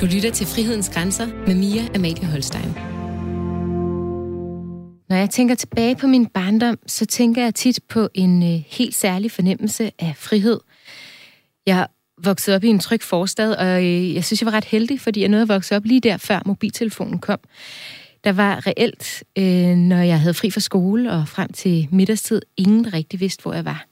Du lytter til Frihedens Grænser med Mia Amalie Holstein. Når jeg tænker tilbage på min barndom, så tænker jeg tit på en øh, helt særlig fornemmelse af frihed. Jeg voksede op i en tryg forstad, og øh, jeg synes, jeg var ret heldig, fordi jeg nåede at vokse op lige der, før mobiltelefonen kom. Der var reelt, øh, når jeg havde fri fra skole og frem til middagstid, ingen der rigtig vidste, hvor jeg var.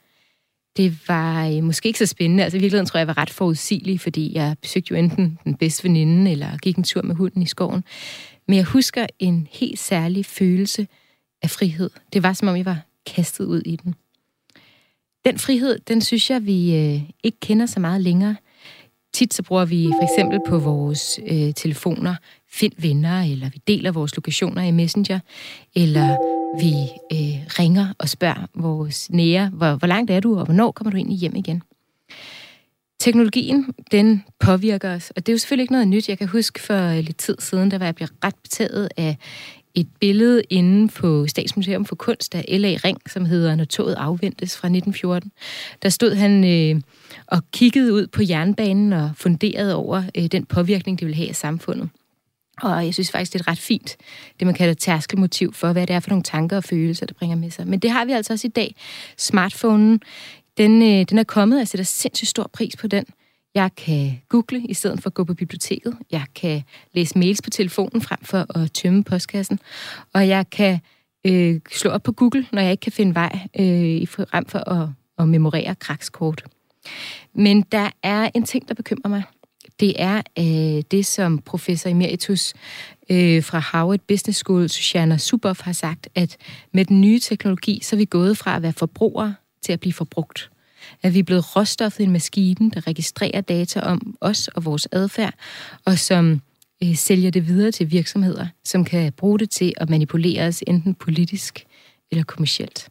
Det var øh, måske ikke så spændende. Altså i virkeligheden tror jeg, jeg var ret forudsigelig, fordi jeg besøgte jo enten den bedste veninde, eller gik en tur med hunden i skoven. Men jeg husker en helt særlig følelse af frihed. Det var som om, jeg var kastet ud i den. Den frihed, den synes jeg, vi øh, ikke kender så meget længere. Tit så bruger vi for eksempel på vores øh, telefoner find venner, eller vi deler vores lokationer i Messenger, eller vi øh, ringer og spørger vores nære, hvor, hvor langt er du, og hvornår kommer du ind hjem igen. Teknologien, den påvirker os, og det er jo selvfølgelig ikke noget nyt. Jeg kan huske for øh, lidt tid siden, der var jeg blevet ret betaget af et billede inde på Statsmuseum for Kunst af L.A. Ring, som hedder Når toget afventes fra 1914. Der stod han øh, og kiggede ud på jernbanen og funderede over øh, den påvirkning, det ville have af samfundet. Og jeg synes faktisk, det er ret fint, det man kalder tærskelmotiv for, hvad det er for nogle tanker og følelser, det bringer med sig. Men det har vi altså også i dag. Smartphonen, den, øh, den er kommet, og jeg sætter sindssygt stor pris på den. Jeg kan google i stedet for at gå på biblioteket. Jeg kan læse mails på telefonen frem for at tømme postkassen. Og jeg kan øh, slå op på Google, når jeg ikke kan finde vej, øh, frem for at, at memorere krakskort. Men der er en ting, der bekymrer mig det er øh, det, som professor emeritus øh, fra Harvard Business School, Susanna Suboff, har sagt, at med den nye teknologi, så er vi gået fra at være forbrugere til at blive forbrugt. At vi er blevet råstoffet i en maskine, der registrerer data om os og vores adfærd, og som øh, sælger det videre til virksomheder, som kan bruge det til at manipulere os enten politisk eller kommercielt.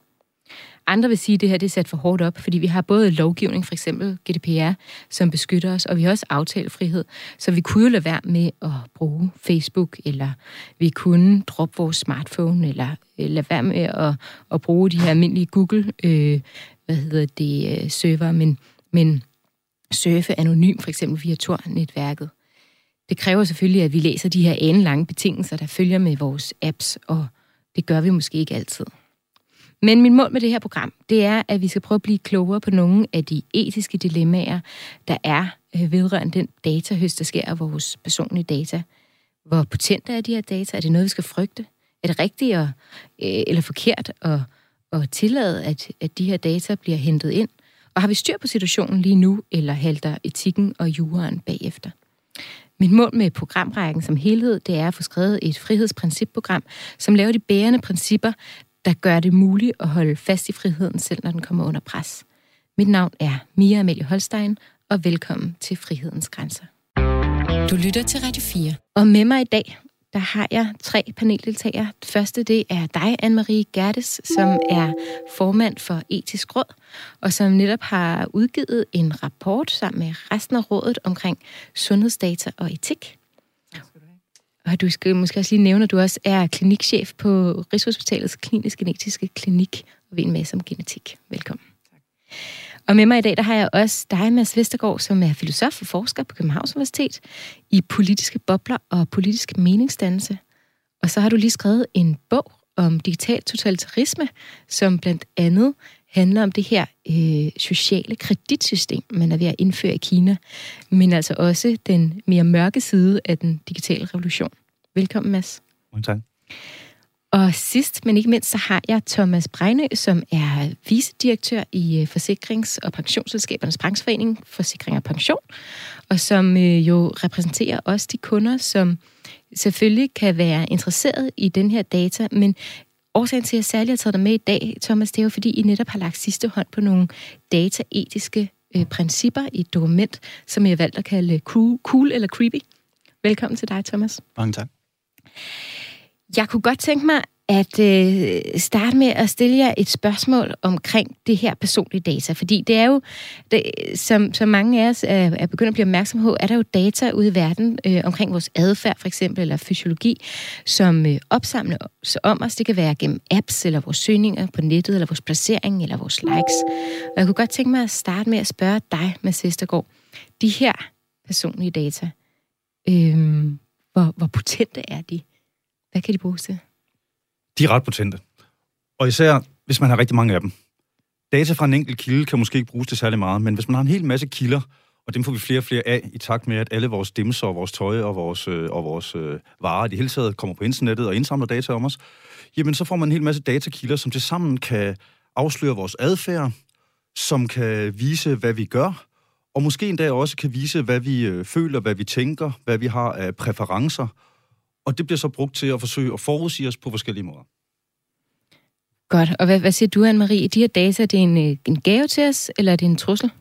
Andre vil sige, at det her det er sat for hårdt op, fordi vi har både lovgivning, for eksempel GDPR, som beskytter os, og vi har også aftalefrihed. Så vi kunne jo lade være med at bruge Facebook, eller vi kunne droppe vores smartphone, eller øh, lade være med at, at bruge de her almindelige Google øh, hvad hedder det, øh, server, men, men surfe anonym, for eksempel via Tor-netværket. Det kræver selvfølgelig, at vi læser de her anelange betingelser, der følger med vores apps, og det gør vi måske ikke altid. Men min mål med det her program, det er, at vi skal prøve at blive klogere på nogle af de etiske dilemmaer, der er øh, vedrørende den datahøst, der sker af vores personlige data. Hvor potente er de her data? Er det noget, vi skal frygte? Er det rigtigt og, øh, eller forkert at, at tillade, at, at de her data bliver hentet ind? Og har vi styr på situationen lige nu, eller halter etikken og juraen bagefter? Mit mål med programrækken som helhed, det er at få skrevet et frihedsprincipprogram, som laver de bærende principper, der gør det muligt at holde fast i friheden, selv når den kommer under pres. Mit navn er Mia Amalie Holstein, og velkommen til Frihedens Grænser. Du lytter til Radio 4. Og med mig i dag, der har jeg tre paneldeltagere. Det første, det er dig, Anne-Marie Gertes, som er formand for Etisk Råd, og som netop har udgivet en rapport sammen med resten af rådet omkring sundhedsdata og etik. Og du skal måske også lige nævne, at du også er klinikchef på Rigshospitalets klinisk genetiske klinik og ved en masse om genetik. Velkommen. Tak. Og med mig i dag, der har jeg også dig, Mads Vestergaard, som er filosof og forsker på Københavns Universitet i politiske bobler og politisk meningsdannelse. Og så har du lige skrevet en bog om digital totalitarisme, som blandt andet handler om det her øh, sociale kreditsystem, man er ved at indføre i Kina, men altså også den mere mørke side af den digitale revolution. Velkommen, Mads. Mange tak. Og sidst, men ikke mindst, så har jeg Thomas Brejnø, som er vicedirektør i øh, Forsikrings- og Pensionsselskabernes Brancheforening, Forsikring og Pension, og som øh, jo repræsenterer også de kunder, som selvfølgelig kan være interesseret i den her data, men Årsagen til, at jeg særligt har taget dig med i dag, Thomas, det er jo, fordi I netop har lagt sidste hånd på nogle dataetiske øh, principper i et dokument, som jeg valgte valgt at kalde øh, cool, cool eller creepy. Velkommen til dig, Thomas. Mange tak. Jeg kunne godt tænke mig at øh, starte med at stille jer et spørgsmål omkring det her personlige data. Fordi det er jo, det, som, som mange af os er, er begyndt at blive opmærksom på, er der jo data ude i verden øh, omkring vores adfærd for eksempel, eller fysiologi, som øh, opsamler om os. Det kan være gennem apps, eller vores søgninger på nettet, eller vores placering, eller vores likes. Og jeg kunne godt tænke mig at starte med at spørge dig, Mads Vestergaard. De her personlige data, Øh, hvor, hvor potente er de? Hvad kan de bruges til? De er ret potente. Og især, hvis man har rigtig mange af dem. Data fra en enkelt kilde kan måske ikke bruges til særlig meget, men hvis man har en hel masse kilder, og dem får vi flere og flere af, i takt med, at alle vores dimser og vores tøj og vores, øh, og vores øh, varer i det hele taget kommer på internettet og indsamler data om os, jamen så får man en hel masse datakilder, som tilsammen kan afsløre vores adfærd, som kan vise, hvad vi gør, og måske endda også kan vise, hvad vi øh, føler, hvad vi tænker, hvad vi har af præferencer. Og det bliver så brugt til at forsøge at forudsige os på forskellige måder. Godt. Og hvad, hvad siger du, Anne-Marie? De her data, er det en, øh, en gave til os, eller er det en trussel?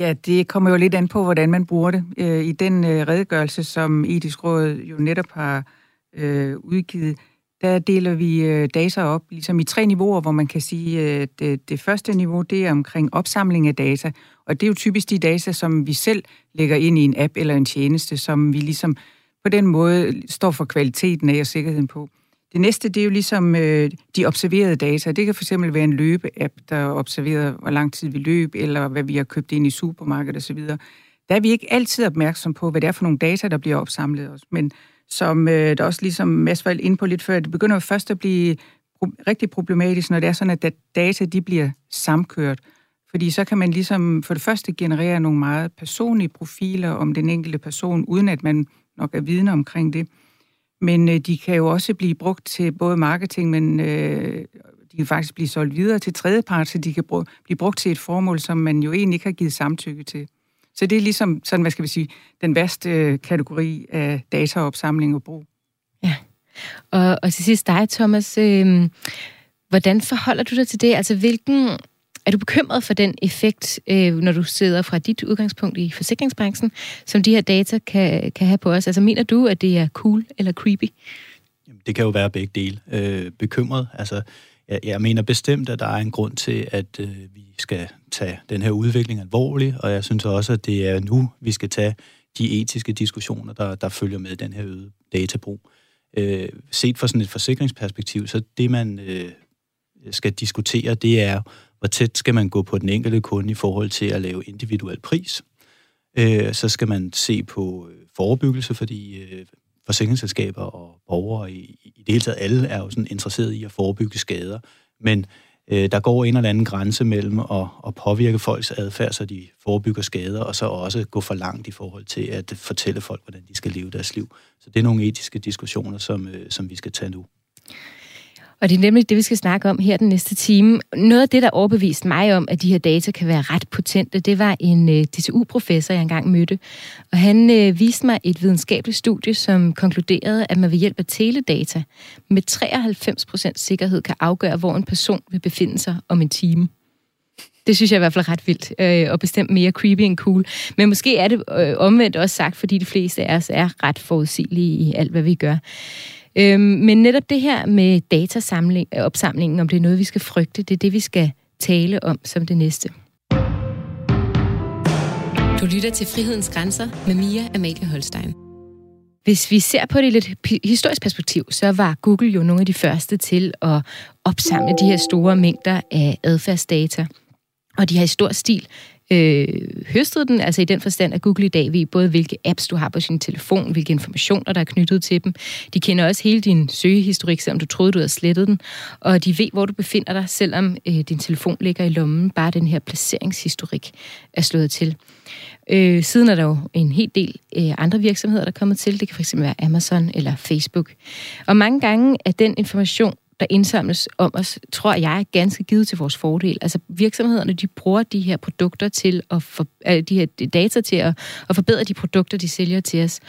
Ja, det kommer jo lidt an på, hvordan man bruger det. Øh, I den redegørelse, som Etisk Råd jo netop har øh, udgivet, der deler vi øh, data op ligesom i tre niveauer, hvor man kan sige, at det, det første niveau, det er omkring opsamling af data. Og det er jo typisk de data, som vi selv lægger ind i en app eller en tjeneste, som vi ligesom på den måde står for kvaliteten af og sikkerheden på. Det næste, det er jo ligesom øh, de observerede data. Det kan fx være en løbe-app, der observerer, hvor lang tid vi løb, eller hvad vi har købt ind i supermarkedet osv. Der er vi ikke altid opmærksom på, hvad det er for nogle data, der bliver opsamlet også. Men som øh, der også ligesom Mads var ind på lidt før, det begynder jo først at blive pro- rigtig problematisk, når det er sådan, at data de bliver samkørt. Fordi så kan man ligesom for det første generere nogle meget personlige profiler om den enkelte person, uden at man nok er vidne omkring det. Men øh, de kan jo også blive brugt til både marketing, men øh, de kan faktisk blive solgt videre til tredjepart, så de kan br- blive brugt til et formål, som man jo egentlig ikke har givet samtykke til. Så det er ligesom sådan, hvad skal vi sige, den værste øh, kategori af dataopsamling og brug. Ja, og, og til sidst dig, Thomas. Øh, hvordan forholder du dig til det? Altså, hvilken er du bekymret for den effekt, øh, når du sidder fra dit udgangspunkt i forsikringsbranchen, som de her data kan, kan have på os? Altså, mener du, at det er cool eller creepy? Det kan jo være begge dele. Øh, bekymret, altså jeg, jeg mener bestemt, at der er en grund til, at øh, vi skal tage den her udvikling alvorligt, og jeg synes også, at det er nu, vi skal tage de etiske diskussioner, der, der følger med den her øgede databrug. Øh, set fra sådan et forsikringsperspektiv, så det man øh, skal diskutere, det er, hvor tæt skal man gå på den enkelte kunde i forhold til at lave individuel pris. Øh, så skal man se på øh, forebyggelse, fordi øh, forsikringsselskaber og borgere i, i det hele taget alle er jo sådan interesseret i at forebygge skader. Men øh, der går en eller anden grænse mellem at, at påvirke folks adfærd, så de forebygger skader, og så også gå for langt i forhold til at fortælle folk, hvordan de skal leve deres liv. Så det er nogle etiske diskussioner, som, øh, som vi skal tage nu. Og det er nemlig det, vi skal snakke om her den næste time. Noget af det, der overbeviste mig om, at de her data kan være ret potente, det var en øh, DTU-professor, jeg engang mødte. Og han øh, viste mig et videnskabeligt studie, som konkluderede, at man ved hjælp af teledata med 93% sikkerhed kan afgøre, hvor en person vil befinde sig om en time. Det synes jeg i hvert fald er ret vildt, øh, og bestemt mere creepy end cool. Men måske er det øh, omvendt også sagt, fordi de fleste af os er ret forudsigelige i alt, hvad vi gør. Øhm, men netop det her med dataopsamlingen, om det er noget, vi skal frygte, det er det, vi skal tale om som det næste. Du lytter til Frihedens Grænser med Mia Amalie Holstein. Hvis vi ser på det i lidt historisk perspektiv, så var Google jo nogle af de første til at opsamle de her store mængder af adfærdsdata. Og de har i stor stil øh, høstet den, altså i den forstand, at Google i dag ved både, hvilke apps du har på din telefon, hvilke informationer, der er knyttet til dem. De kender også hele din søgehistorik, selvom du troede, du havde slettet den. Og de ved, hvor du befinder dig, selvom øh, din telefon ligger i lommen. Bare den her placeringshistorik er slået til. Øh, siden er der jo en hel del øh, andre virksomheder, der er kommet til. Det kan fx være Amazon eller Facebook. Og mange gange er den information, der indsamles om os, tror jeg er ganske givet til vores fordel. Altså virksomhederne, de bruger de her produkter til at for, øh, de her data til at, at forbedre de produkter, de sælger til os.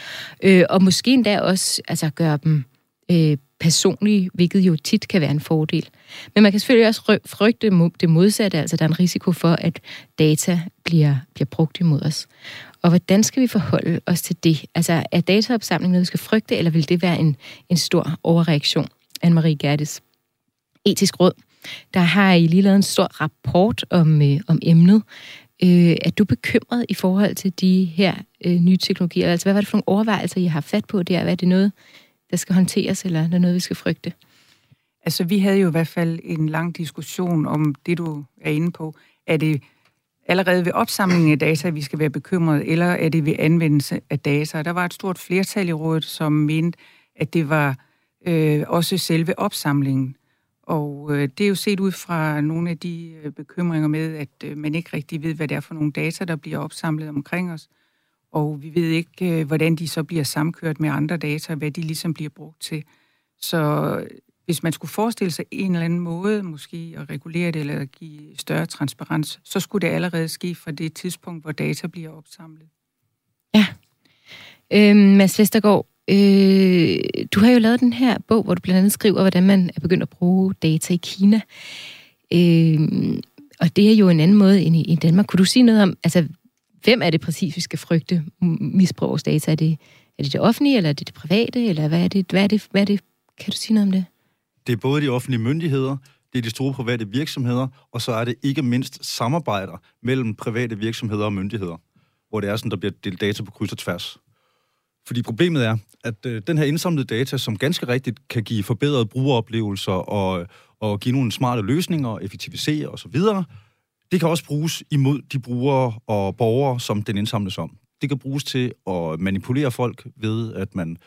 Øh, og måske endda også altså, gøre dem øh, personlige, hvilket jo tit kan være en fordel. Men man kan selvfølgelig også frygte det modsatte, altså der er en risiko for, at data bliver, bliver brugt imod os. Og hvordan skal vi forholde os til det? Altså er dataopsamling noget, vi skal frygte, eller vil det være en, en stor overreaktion? Anne-Marie Gertes etisk råd, der har I lige lavet en stor rapport om, øh, om emnet. Øh, er du bekymret i forhold til de her øh, nye teknologier? Altså, hvad var det for nogle overvejelser, I har fat på der? Hvad er det noget, der skal håndteres, eller er det noget, vi skal frygte? Altså, vi havde jo i hvert fald en lang diskussion om det, du er inde på. Er det allerede ved opsamlingen af data, vi skal være bekymrede, eller er det ved anvendelse af data? Der var et stort flertal i rådet, som mente, at det var øh, også selve opsamlingen. Og øh, det er jo set ud fra nogle af de øh, bekymringer med, at øh, man ikke rigtig ved, hvad det er for nogle data, der bliver opsamlet omkring os. Og vi ved ikke, øh, hvordan de så bliver samkørt med andre data, hvad de ligesom bliver brugt til. Så øh, hvis man skulle forestille sig en eller anden måde, måske at regulere det eller at give større transparens, så skulle det allerede ske fra det tidspunkt, hvor data bliver opsamlet. Ja. Øhm, Mads Vestergaard, øh, du har jo lavet den her bog, hvor du blandt andet skriver, hvordan man er begyndt at bruge data i Kina. Øh, og det er jo en anden måde end i, i Danmark. Kunne du sige noget om, altså, hvem er det præcis, vi skal frygte misbrug data? Er det, er det det offentlige, eller er det det private, eller hvad er det, hvad er det, hvad er det? Kan du sige noget om det? Det er både de offentlige myndigheder, det er de store private virksomheder, og så er det ikke mindst samarbejder mellem private virksomheder og myndigheder, hvor det er sådan, der bliver delt data på kryds og tværs. Fordi problemet er, at øh, den her indsamlede data, som ganske rigtigt kan give forbedrede brugeroplevelser og, og give nogle smarte løsninger, effektivisere osv., det kan også bruges imod de brugere og borgere, som den indsamles om. Det kan bruges til at manipulere folk ved, at man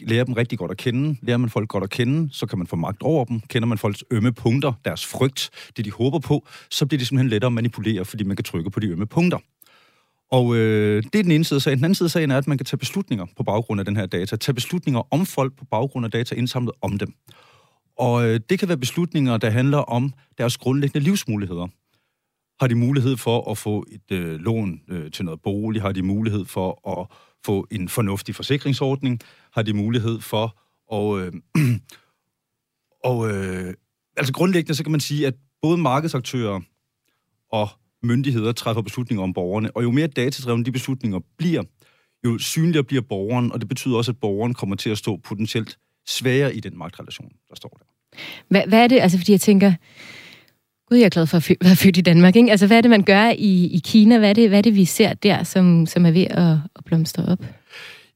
lærer dem rigtig godt at kende. Lærer man folk godt at kende, så kan man få magt over dem. Kender man folks ømme punkter, deres frygt, det de håber på, så bliver det simpelthen lettere at manipulere, fordi man kan trykke på de ømme punkter. Og øh, det er den ene side af sagen. Den anden side af sagen er, at man kan tage beslutninger på baggrund af den her data. Tage beslutninger om folk på baggrund af data indsamlet om dem. Og øh, det kan være beslutninger, der handler om deres grundlæggende livsmuligheder. Har de mulighed for at få et øh, lån øh, til noget bolig? Har de mulighed for at få en fornuftig forsikringsordning? Har de mulighed for at... Øh, og, øh, altså grundlæggende, så kan man sige, at både markedsaktører og myndigheder træffer beslutninger om borgerne, og jo mere datadrevne de beslutninger bliver, jo synligere bliver borgeren, og det betyder også, at borgeren kommer til at stå potentielt svagere i den magtrelation, der står der. Hvad, hvad er det, altså fordi jeg tænker, gud, jeg er glad for at være født i Danmark, ikke? Altså hvad er det, man gør i, i Kina? Hvad er, det, hvad er det, vi ser der, som, som er ved at, at blomstre op?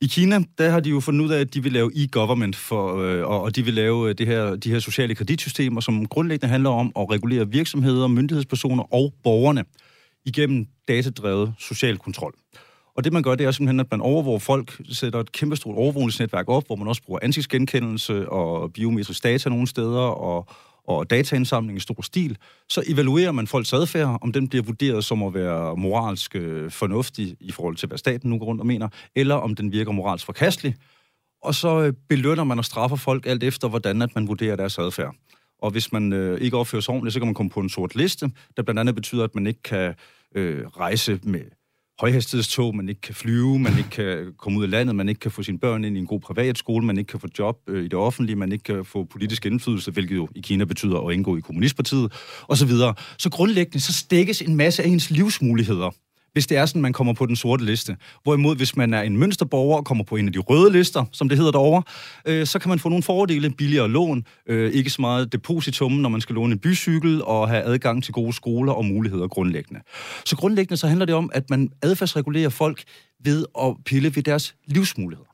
I Kina, der har de jo fundet ud af, at de vil lave e-government, for, øh, og de vil lave øh, det her, de her sociale kreditsystemer, som grundlæggende handler om at regulere virksomheder, myndighedspersoner og borgerne igennem datadrevet social kontrol. Og det, man gør, det er simpelthen, at man overvåger folk, sætter et kæmpestort overvågningsnetværk op, hvor man også bruger ansigtsgenkendelse og biometrisk data nogle steder, og, og dataindsamling i stor stil, så evaluerer man folks adfærd, om den bliver vurderet som at være moralsk øh, fornuftig i forhold til, hvad staten nu går rundt og mener, eller om den virker moralsk forkastelig. Og så øh, belønner man og straffer folk alt efter, hvordan at man vurderer deres adfærd. Og hvis man øh, ikke opfører sig ordentligt, så kan man komme på en sort liste, der blandt andet betyder, at man ikke kan øh, rejse med højhastighedstog, man ikke kan flyve, man ikke kan komme ud af landet, man ikke kan få sine børn ind i en god privatskole, man ikke kan få job øh, i det offentlige, man ikke kan få politisk indflydelse, hvilket jo i Kina betyder at indgå i kommunistpartiet, osv. Så, så grundlæggende så stikkes en masse af ens livsmuligheder hvis det er sådan, man kommer på den sorte liste. Hvorimod, hvis man er en mønsterborger og kommer på en af de røde lister, som det hedder derovre, øh, så kan man få nogle fordele, billigere lån, øh, ikke så meget depositum, når man skal låne en bycykel, og have adgang til gode skoler og muligheder grundlæggende. Så grundlæggende så handler det om, at man adfærdsregulerer folk ved at pille ved deres livsmuligheder.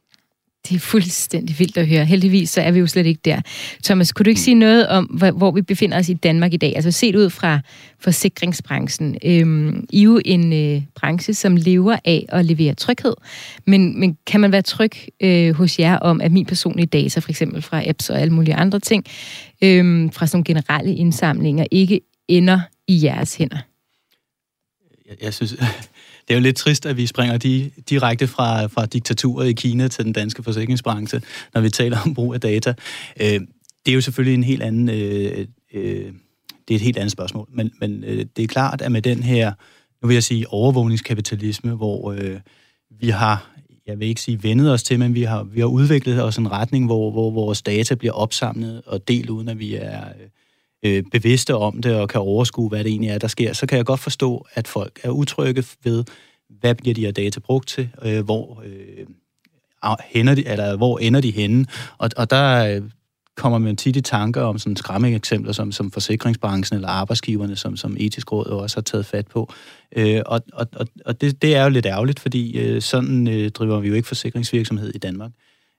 Det er fuldstændig vildt at høre. Heldigvis så er vi jo slet ikke der. Thomas, kunne du ikke sige noget om, hvor vi befinder os i Danmark i dag? Altså set ud fra forsikringsbranchen. Øhm, I er jo en øh, branche, som lever af at levere tryghed. Men, men kan man være tryg øh, hos jer om, at min personlige data, for eksempel fra apps og alle mulige andre ting, øh, fra sådan nogle generelle indsamlinger, ikke ender i jeres hænder? Jeg, jeg synes, det er jo lidt trist, at vi springer de, direkte fra, fra diktaturet i Kina til den danske forsikringsbranche, når vi taler om brug af data. Øh, det er jo selvfølgelig en helt anden... Øh, øh, det er et helt andet spørgsmål, men, men øh, det er klart, at med den her, nu vil jeg sige, overvågningskapitalisme, hvor øh, vi har, jeg vil ikke sige vendet os til, men vi har, vi har udviklet os en retning, hvor, hvor vores data bliver opsamlet og delt, uden at vi er øh, Øh, bevidste om det og kan overskue, hvad det egentlig er, der sker, så kan jeg godt forstå, at folk er utrygge ved, hvad bliver de her data brugt til, øh, hvor, øh, hænder de, eller hvor ender de henne. Og, og der øh, kommer man tit i tanker om sådan skræmmende eksempler, som, som forsikringsbranchen eller arbejdsgiverne, som, som etisk råd også har taget fat på. Øh, og og, og det, det er jo lidt ærgerligt, fordi øh, sådan øh, driver vi jo ikke forsikringsvirksomhed i Danmark.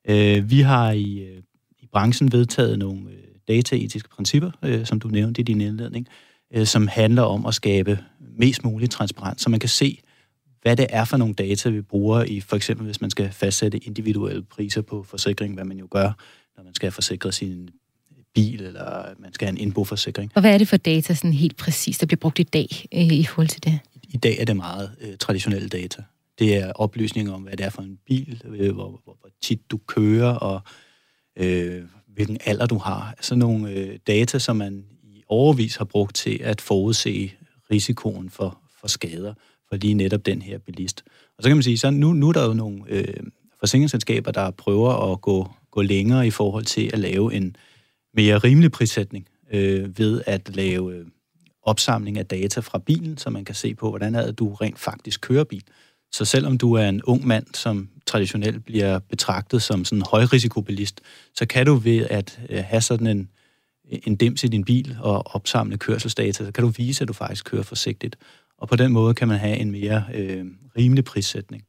Øh, vi har i, øh, i branchen vedtaget nogle øh, dataetiske principper, øh, som du nævnte i din indledning, øh, som handler om at skabe mest mulig transparens, så man kan se, hvad det er for nogle data, vi bruger i, for eksempel hvis man skal fastsætte individuelle priser på forsikring, hvad man jo gør, når man skal forsikre sin bil, eller man skal have en indboforsikring. Og hvad er det for data sådan helt præcis, der bliver brugt i dag øh, i forhold til det? I dag er det meget øh, traditionelle data. Det er oplysninger om, hvad det er for en bil, øh, hvor, hvor, hvor tit du kører, og øh, hvilken alder du har. Sådan nogle øh, data, som man i overvis har brugt til at forudse risikoen for, for skader for lige netop den her bilist. Og så kan man sige, så nu, nu er der jo nogle øh, forsikringsselskaber, der prøver at gå, gå længere i forhold til at lave en mere rimelig prissætning øh, ved at lave øh, opsamling af data fra bilen, så man kan se på, hvordan er det, du rent faktisk kører bil. Så selvom du er en ung mand, som traditionelt bliver betragtet som sådan en højrisikobilist, så kan du ved at øh, have sådan en, en dims i din bil og opsamle kørselsdata, så kan du vise, at du faktisk kører forsigtigt. Og på den måde kan man have en mere øh, rimelig prissætning.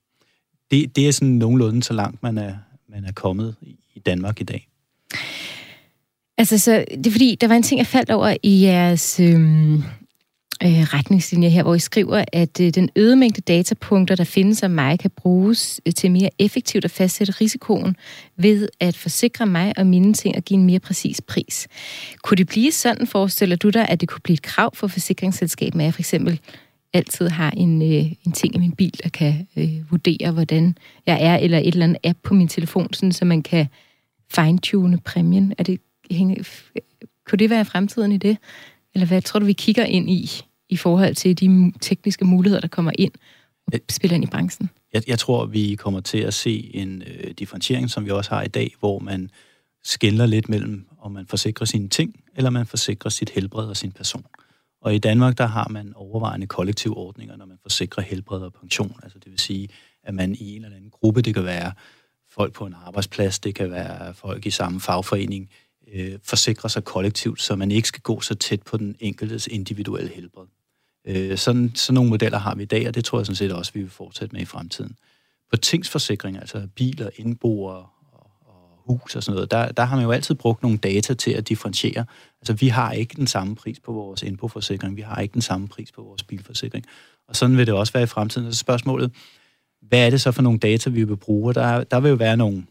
Det, det er sådan nogenlunde så langt, man er, man er kommet i Danmark i dag. Altså, så det er fordi, der var en ting, jeg faldt over i jeres øhm, øh, retningslinjer her, hvor I skriver, at øh, den øgede mængde datapunkter, der findes om mig, kan bruges øh, til mere effektivt at fastsætte risikoen ved at forsikre mig og mine ting og give en mere præcis pris. Kunne det blive sådan, forestiller du dig, at det kunne blive et krav for forsikringsselskabet, at jeg for eksempel altid har en, øh, en ting i min bil, der kan øh, vurdere, hvordan jeg er, eller et eller andet app på min telefon, sådan, så man kan fine-tune præmien? Er det, hænge, kunne det være fremtiden i det? Eller hvad tror du, vi kigger ind i, i forhold til de tekniske muligheder, der kommer ind og spiller ind i branchen? Jeg, jeg tror, vi kommer til at se en øh, differentiering, som vi også har i dag, hvor man skiller lidt mellem, om man forsikrer sine ting, eller man forsikrer sit helbred og sin person. Og i Danmark, der har man overvejende kollektive ordninger, når man forsikrer helbred og pension. Altså det vil sige, at man i en eller anden gruppe, det kan være folk på en arbejdsplads, det kan være folk i samme fagforening, øh, forsikrer sig kollektivt, så man ikke skal gå så tæt på den enkeltes individuelle helbred. Øh, sådan, sådan nogle modeller har vi i dag, og det tror jeg sådan set også, vi vil fortsætte med i fremtiden. På tingsforsikring, altså biler, indboer hus og sådan noget, der, der har man jo altid brugt nogle data til at differentiere. Altså, vi har ikke den samme pris på vores indboforsikring, vi har ikke den samme pris på vores bilforsikring. Og sådan vil det også være i fremtiden. Så spørgsmålet, hvad er det så for nogle data, vi vil bruge? Der, der vil jo være nogle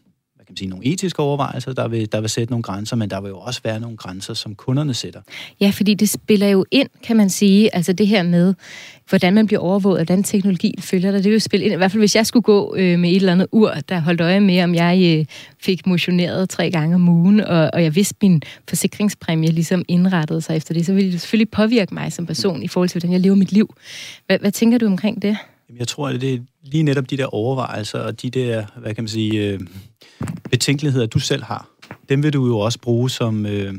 kan man sige, nogle etiske overvejelser, der vil, der vil sætte nogle grænser, men der vil jo også være nogle grænser, som kunderne sætter. Ja, fordi det spiller jo ind, kan man sige, altså det her med, hvordan man bliver overvåget, hvordan teknologien følger dig, det vil jo spille ind. I hvert fald, hvis jeg skulle gå øh, med et eller andet ur, der holdt øje med, om jeg øh, fik motioneret tre gange om ugen, og, og jeg vidste, min forsikringspræmie ligesom indrettede sig efter det, så ville det selvfølgelig påvirke mig som person i forhold til, hvordan jeg lever mit liv. Hvad, hvad tænker du omkring det? Jeg tror, at det er lige netop de der overvejelser og de der, hvad kan man sige, øh, betænkeligheder, du selv har. Dem vil du jo også bruge som, øh,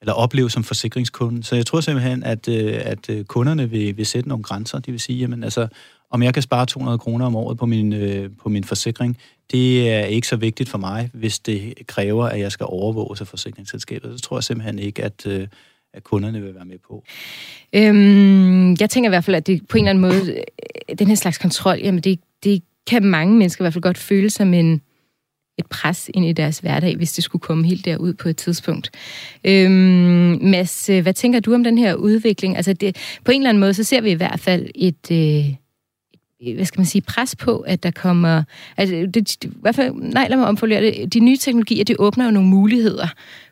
eller opleve som forsikringskunde. Så jeg tror simpelthen, at, øh, at øh, kunderne vil, vil sætte nogle grænser. De vil sige, jamen altså, om jeg kan spare 200 kroner om året på min, øh, på min forsikring, det er ikke så vigtigt for mig, hvis det kræver, at jeg skal overvåge sig forsikringsselskabet. Så tror jeg simpelthen ikke, at, øh, at kunderne vil være med på. Øhm, jeg tænker i hvert fald, at det på en eller anden måde, øh, den her slags kontrol, jamen det, det kan mange mennesker i hvert fald godt føle som en, et pres ind i deres hverdag, hvis det skulle komme helt derud på et tidspunkt. Øhm, Mads, øh, hvad tænker du om den her udvikling? Altså det, på en eller anden måde, så ser vi i hvert fald et... Øh, Øh, hvad skal man sige, pres på, at der kommer... Altså, det, i hvert fald, nej, lad mig omformulere det. De nye teknologier, det åbner jo nogle muligheder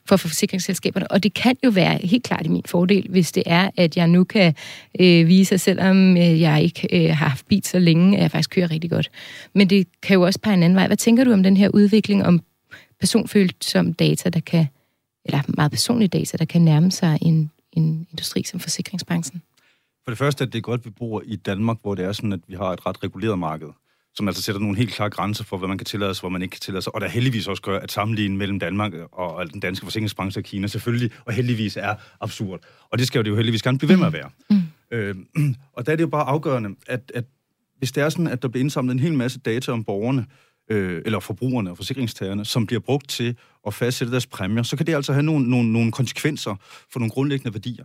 for forsikringsselskaberne, og det kan jo være helt klart i min fordel, hvis det er, at jeg nu kan øh, vise, selvom øh, jeg ikke øh, har haft bil så længe, at jeg faktisk kører rigtig godt. Men det kan jo også på en anden vej. Hvad tænker du om den her udvikling om personfølsom data, der kan, eller meget personlige data, der kan nærme sig en, en industri som forsikringsbranchen? For det første, at det er godt, at vi bor i Danmark, hvor det er sådan, at vi har et ret reguleret marked, som altså sætter nogle helt klare grænser for, hvad man kan tillade sig, hvor man ikke kan tillade sig, og der heldigvis også gør, at sammenligningen mellem Danmark og den danske forsikringsbranche og Kina selvfølgelig, og heldigvis er absurd. Og det skal jo det jo heldigvis gerne blive ved med at være. Mm. Øh, og der er det jo bare afgørende, at, at hvis det er sådan, at der bliver indsamlet en hel masse data om borgerne, øh, eller forbrugerne og forsikringstagerne, som bliver brugt til at fastsætte deres præmier, så kan det altså have nogle, nogle, nogle konsekvenser for nogle grundlæggende værdier.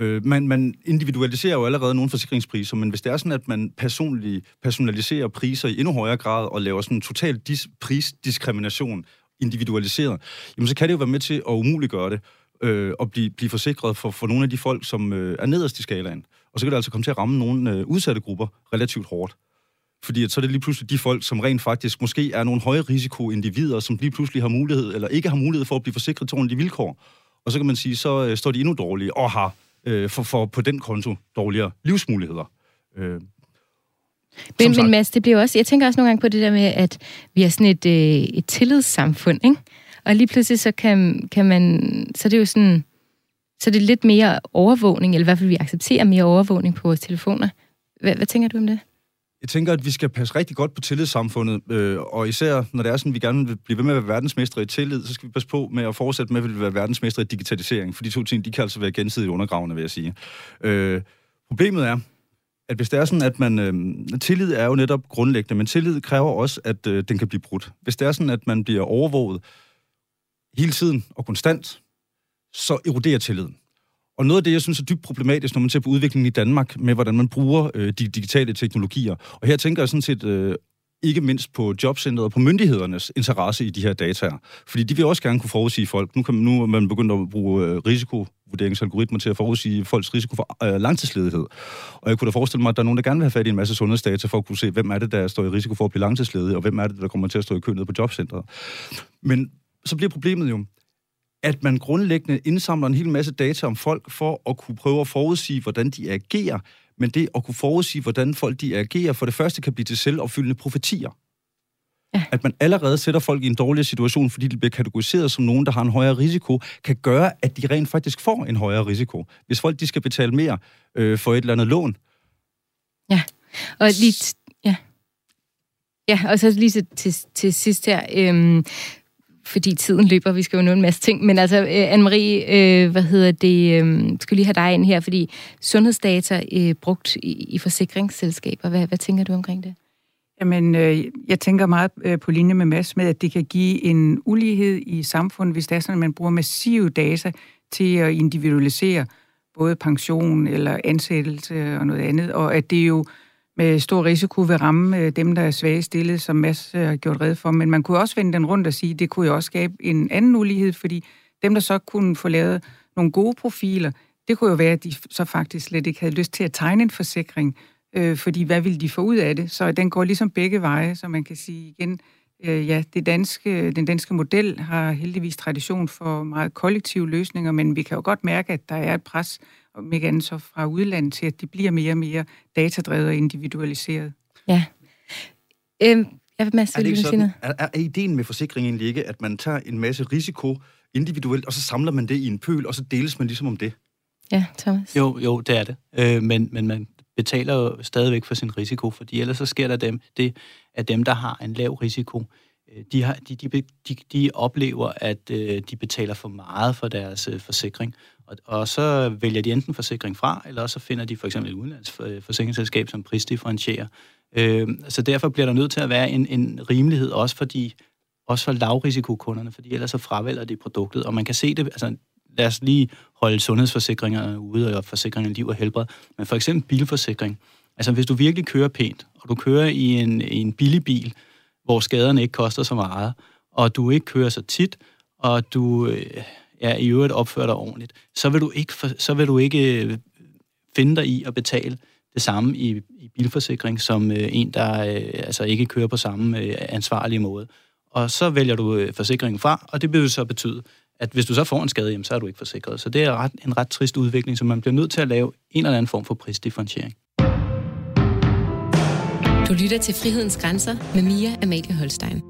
Øh, man, man individualiserer jo allerede nogle forsikringspriser, men hvis det er sådan, at man personligt personaliserer priser i endnu højere grad og laver sådan en total dis- prisdiskrimination individualiseret, jamen så kan det jo være med til at umuliggøre det øh, at blive, blive forsikret for, for nogle af de folk, som øh, er nederst i skalaen. Og så kan det altså komme til at ramme nogle øh, udsatte grupper relativt hårdt. Fordi at så er det lige pludselig de folk, som rent faktisk måske er nogle høje risikoindivider, som lige pludselig har mulighed, eller ikke har mulighed for at blive forsikret til ordentlige vilkår. Og så kan man sige, så øh, står de endnu dårlige og har øh, for, for på den konto dårligere livsmuligheder. Øh, men, men Mads, det bliver også, jeg tænker også nogle gange på det der med, at vi er sådan et, øh, et tillidssamfund, ikke? Og lige pludselig så kan, kan man, så er det jo sådan, så er det lidt mere overvågning, eller i hvert fald vi accepterer mere overvågning på vores telefoner. Hvad, hvad tænker du om det? Jeg tænker, at vi skal passe rigtig godt på tillidssamfundet, øh, og især når det er sådan, at vi gerne vil blive ved med at være verdensmestre i tillid, så skal vi passe på med at fortsætte med at være verdensmestre i digitalisering, for de to ting, de kan altså være gensidigt undergravende, vil jeg sige. Øh, problemet er, at hvis det er sådan, at man... Øh, tillid er jo netop grundlæggende, men tillid kræver også, at øh, den kan blive brudt. Hvis det er sådan, at man bliver overvåget hele tiden og konstant, så eroderer tilliden. Og noget af det, jeg synes er dybt problematisk, når man ser på udviklingen i Danmark, med hvordan man bruger øh, de digitale teknologier. Og her tænker jeg sådan set øh, ikke mindst på jobcentret og på myndighedernes interesse i de her data. Fordi de vil også gerne kunne forudsige folk. Nu, kan, nu er man begyndt at bruge øh, risikovurderingsalgoritmer til at forudsige folks risiko for øh, langtidsledighed. Og jeg kunne da forestille mig, at der er nogen, der gerne vil have fat i en masse sundhedsdata for at kunne se, hvem er det, der står i risiko for at blive langtidsledig, og hvem er det, der kommer til at stå i kø nede på jobcentret. Men så bliver problemet jo, at man grundlæggende indsamler en hel masse data om folk for at kunne prøve at forudsige, hvordan de agerer, men det at kunne forudsige, hvordan folk de agerer, for det første kan blive til selvopfyldende profetier. Ja. At man allerede sætter folk i en dårligere situation, fordi de bliver kategoriseret som nogen, der har en højere risiko, kan gøre, at de rent faktisk får en højere risiko. Hvis folk de skal betale mere øh, for et eller andet lån. Ja, og lige... Ja. Ja, og så lige til, til, sidst her, øhm, fordi tiden løber, vi skal jo nå en masse ting. Men altså, øh, Anne-Marie, øh, hvad hedder det, øh, skal lige have dig ind her, fordi sundhedsdata øh, brugt i, i forsikringsselskaber, hvad, hvad tænker du omkring det? Jamen, øh, jeg tænker meget øh, på linje med Mads med, at det kan give en ulighed i samfundet, hvis det er sådan, at man bruger massive data til at individualisere både pension eller ansættelse og noget andet, og at det jo med stor risiko vil ramme øh, dem, der er svage stillet, som Mads øh, har gjort red for. Men man kunne også vende den rundt og sige, at det kunne jo også skabe en anden ulighed, fordi dem, der så kunne få lavet nogle gode profiler, det kunne jo være, at de så faktisk slet ikke havde lyst til at tegne en forsikring, øh, fordi hvad ville de få ud af det? Så den går ligesom begge veje, så man kan sige igen, øh, ja, det danske, den danske model har heldigvis tradition for meget kollektive løsninger, men vi kan jo godt mærke, at der er et pres om ikke andet så fra udlandet til, at det bliver mere og mere datadrevet og individualiseret. Ja. Øhm, jeg vil er, det ikke sådan, er, er, er ideen med forsikring egentlig ikke, at man tager en masse risiko individuelt, og så samler man det i en pøl, og så deles man ligesom om det? Ja, Thomas. Jo, jo, det er det. Øh, men, men man betaler jo stadigvæk for sin risiko, fordi ellers så sker der dem, det, at dem, der har en lav risiko, øh, de, har, de, de, de, de oplever, at øh, de betaler for meget for deres øh, forsikring, og, og så vælger de enten forsikring fra, eller så finder de for eksempel et udenlandsforsikringsselskab, øh, som prisdifferentierer. Øh, så derfor bliver der nødt til at være en, en rimelighed også for, de, også for lavrisikokunderne, fordi ellers så fravælger de produktet. Og man kan se det, altså lad os lige holde sundhedsforsikringerne ude, og forsikringer liv og helbred, men for eksempel bilforsikring. Altså hvis du virkelig kører pænt, og du kører i en, i en billig bil, hvor skaderne ikke koster så meget, og du ikke kører så tit, og du øh, ja, i øvrigt opfører dig ordentligt, så vil du ikke, for, så vil du ikke øh, finde dig i at betale det samme i, i bilforsikring, som øh, en, der øh, altså ikke kører på samme øh, ansvarlige måde. Og så vælger du øh, forsikringen fra, og det vil så betyde, at hvis du så får en skade, jamen, så er du ikke forsikret. Så det er ret, en ret trist udvikling, så man bliver nødt til at lave en eller anden form for prisdifferentiering. Du lytter til Frihedens Grænser med Mia Amalie Holstein.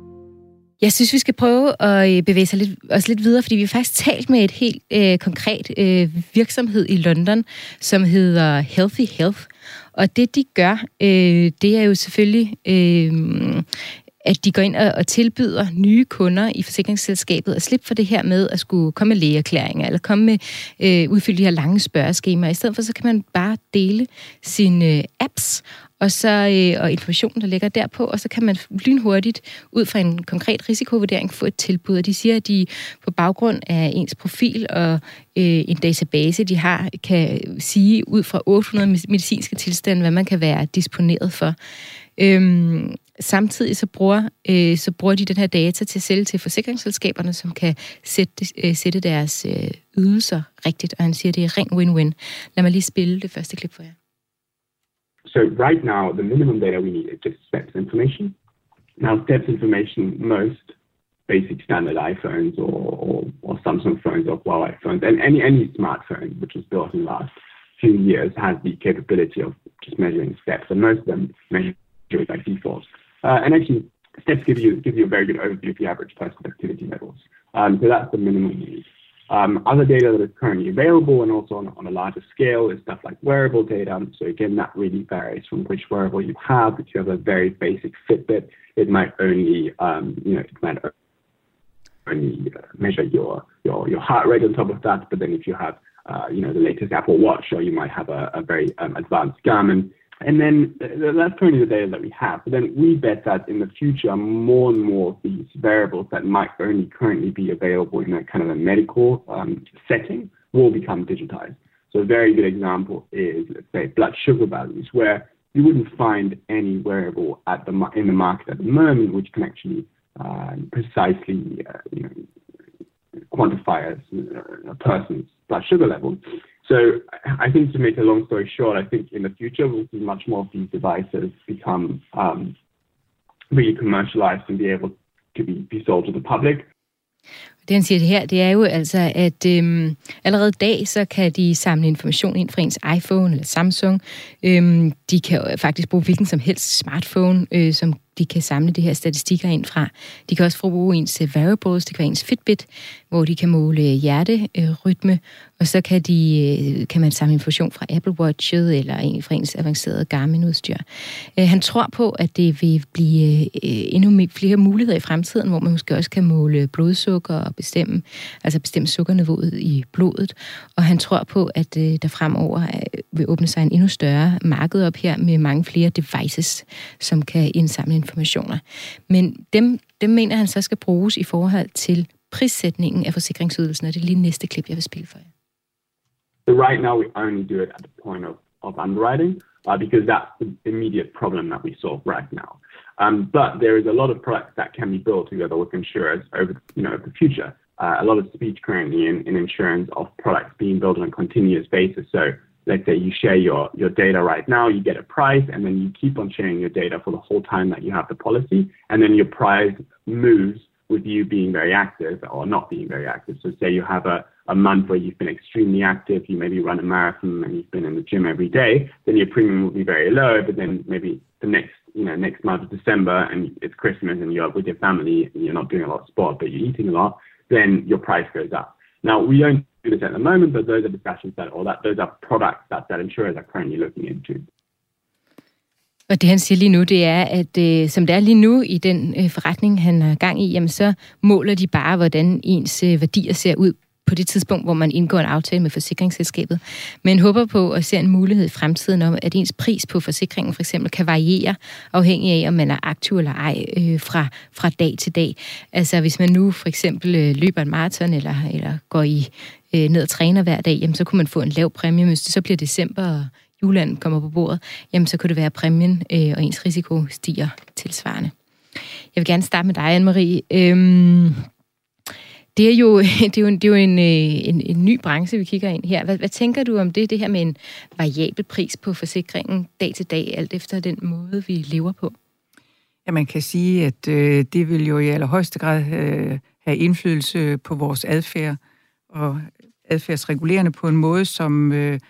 Jeg synes, vi skal prøve at øh, bevæge sig lidt, os lidt videre, fordi vi har faktisk talt med et helt øh, konkret øh, virksomhed i London, som hedder Healthy Health. Og det, de gør, øh, det er jo selvfølgelig, øh, at de går ind og, og tilbyder nye kunder i forsikringsselskabet at slippe for det her med at skulle komme med lægeerklæringer, eller komme med øh, udfylde de her lange spørgeskemaer. I stedet for, så kan man bare dele sine øh, apps, og så øh, og informationen, der ligger derpå, og så kan man lynhurtigt, ud fra en konkret risikovurdering, få et tilbud. Og de siger, at de på baggrund af ens profil og øh, en database, de har, kan sige ud fra 800 medicinske tilstande, hvad man kan være disponeret for. Øhm, samtidig så bruger, øh, så bruger de den her data til at sælge til forsikringsselskaberne, som kan sætte, øh, sætte deres øh, ydelser rigtigt, og han siger, det er ring win-win. Lad mig lige spille det første klip for jer. So right now, the minimum data we need is just steps information. Now, steps information, most basic standard iPhones or, or, or Samsung phones or Huawei phones, and any, any smartphone which was built in the last few years has the capability of just measuring steps, and most of them measure it by default. Uh, and actually, steps give you give you a very good overview of the average person's activity levels. Um, so that's the minimum need. Um, other data that is currently available and also on, on, a larger scale is stuff like wearable data. So again, that really varies from which wearable you have. If you have a very basic Fitbit, it might only, um, you know, it might only uh, measure your, your, your heart rate on top of that. But then if you have, uh, you know, the latest Apple Watch, or you might have a, a very um, advanced Garmin, and then that's currently the data that we have. But then we bet that in the future, more and more of these variables that might only currently be available in a kind of a medical um, setting will become digitized. So a very good example is, let's say, blood sugar values, where you wouldn't find any variable at the in the market at the moment which can actually uh, precisely, uh, you know, quantify a, a person's blood sugar level. So I think to make a long story short, I think in the future we'll see much more of these devices become um, really commercialized and be able to be, be sold to the public. Det han siger det her, det er jo altså, at øhm, allerede i dag, så kan de samle information ind fra ens iPhone eller Samsung. Øhm, de kan jo faktisk bruge hvilken som helst smartphone, øh, som de kan samle de her statistikker ind fra. De kan også bruge ens øh, variables, wearables, det kan være ens Fitbit, hvor de kan måle øh, hjerterytme, og så kan, de, øh, kan man samle information fra Apple Watchet eller en fra ens avancerede Garmin-udstyr. Han tror på, at det vil blive endnu flere muligheder i fremtiden, hvor man måske også kan måle blodsukker og bestemme, altså bestemme sukkerniveauet i blodet. Og han tror på, at der fremover vil åbne sig en endnu større marked op her med mange flere devices, som kan indsamle informationer. Men dem, dem mener han så skal bruges i forhold til prissætningen af forsikringsydelsen, og det er lige næste klip, jeg vil spille for jer. So right now we only do it at the point of, of underwriting uh, because that's the immediate problem that we solve right now. Um, but there is a lot of products that can be built together with insurers over, you know, the future. Uh, a lot of speech currently in, in insurance of products being built on a continuous basis. So let's say you share your, your data right now, you get a price, and then you keep on sharing your data for the whole time that you have the policy, and then your price moves with you being very active or not being very active. So say you have a, a month where you've been extremely active, you maybe run a marathon and you've been in the gym every day, then your premium will be very low, but then maybe the next you know, next month of December and it's Christmas and you're with your family and you're not doing a lot of sport, but you're eating a lot, then your price goes up. Now, we don't do this at the moment, but those are discussions that, or that those are products that, that insurers are currently looking into. Og det han siger lige nu, det er, at øh, som det er lige nu i den øh, forretning, han har gang i, jamen så måler de bare, hvordan ens øh, værdier ser ud på det tidspunkt, hvor man indgår en aftale med forsikringsselskabet. Men håber på at se en mulighed i fremtiden om, at ens pris på forsikringen for eksempel kan variere afhængig af, om man er aktiv eller ej øh, fra, fra dag til dag. Altså hvis man nu for eksempel øh, løber en maraton eller, eller går i øh, ned og træner hver dag, jamen så kunne man få en lav præmie. Hvis det så bliver december og juleland kommer på bordet, jamen så kunne det være, at præmien øh, og ens risiko stiger tilsvarende. Jeg vil gerne starte med dig, Anne-Marie. Øhm, det er jo, det er jo, det er jo en, øh, en, en ny branche, vi kigger ind her. Hvad, hvad tænker du om det, det her med en variabel pris på forsikringen dag til dag, alt efter den måde, vi lever på? Ja, man kan sige, at øh, det vil jo i allerhøjeste grad øh, have indflydelse på vores adfærd, og adfærdsregulerende på en måde, som øh,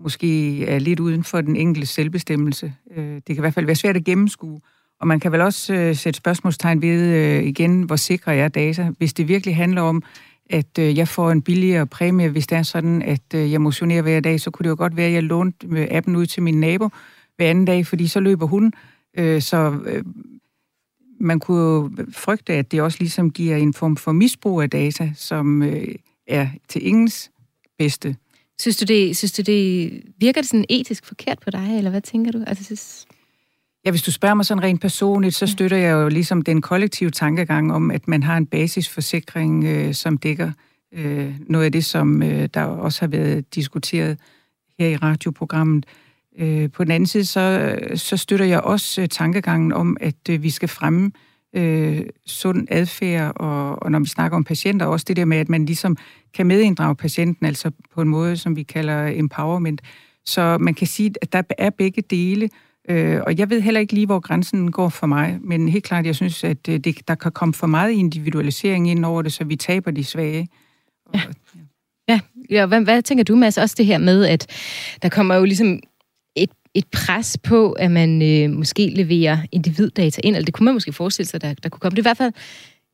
måske er lidt uden for den enkelte selvbestemmelse. Øh, det kan i hvert fald være svært at gennemskue, og man kan vel også øh, sætte spørgsmålstegn ved øh, igen, hvor sikre er data. Hvis det virkelig handler om, at øh, jeg får en billigere præmie, hvis det er sådan, at øh, jeg motionerer hver dag, så kunne det jo godt være, at jeg lånte øh, appen ud til min nabo hver anden dag, fordi så løber hun. Øh, så øh, man kunne jo frygte, at det også ligesom giver en form for misbrug af data, som øh, er til ingens bedste. Synes du, det, synes du, det virker det sådan etisk forkert på dig, eller hvad tænker du? Altså, synes... Ja, hvis du spørger mig sådan rent personligt, så støtter jeg jo ligesom den kollektive tankegang om, at man har en basisforsikring, øh, som dækker øh, noget af det, som øh, der også har været diskuteret her i radioprogrammet. Øh, på den anden side, så, så støtter jeg også øh, tankegangen om, at øh, vi skal fremme øh, sund adfærd, og, og når vi snakker om patienter, også det der med, at man ligesom kan medinddrage patienten, altså på en måde, som vi kalder empowerment. Så man kan sige, at der er begge dele, øh, og jeg ved heller ikke lige, hvor grænsen går for mig, men helt klart, jeg synes, at øh, det, der kan komme for meget individualisering ind over det, så vi taber de svage. Ja. Ja, ja hvad, hvad tænker du, Mads, også det her med, at der kommer jo ligesom et, et pres på, at man øh, måske leverer individdata ind, eller det kunne man måske forestille sig, der, der kunne komme. Det er i hvert fald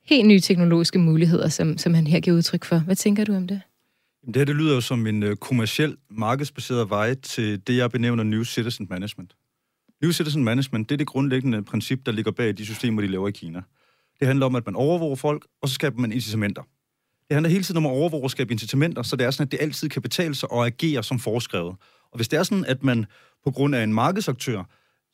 helt nye teknologiske muligheder, som, som han her giver udtryk for. Hvad tænker du om det? Det her det lyder jo som en uh, kommersiel, markedsbaseret vej til det, jeg benævner New Citizen Management. New Citizen Management, det er det grundlæggende princip, der ligger bag de systemer, de laver i Kina. Det handler om, at man overvåger folk, og så skaber man incitamenter. Det handler hele tiden om at overvåge og skabe incitamenter, så det er sådan, at det altid kan betale sig og agere som foreskrevet. Og hvis det er sådan, at man på grund af en markedsaktør,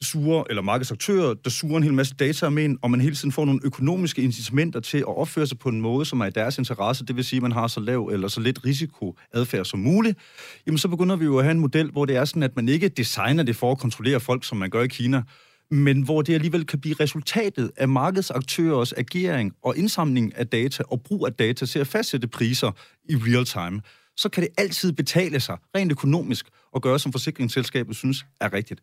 suger, eller markedsaktører, der suger en hel masse data om en, og man hele tiden får nogle økonomiske incitamenter til at opføre sig på en måde, som er i deres interesse, det vil sige, at man har så lav eller så lidt risikoadfærd som muligt, jamen så begynder vi jo at have en model, hvor det er sådan, at man ikke designer det for at kontrollere folk, som man gør i Kina, men hvor det alligevel kan blive resultatet af markedsaktørers agering og indsamling af data og brug af data til at fastsætte priser i real time, så kan det altid betale sig rent økonomisk at gøre, som forsikringsselskabet synes er rigtigt.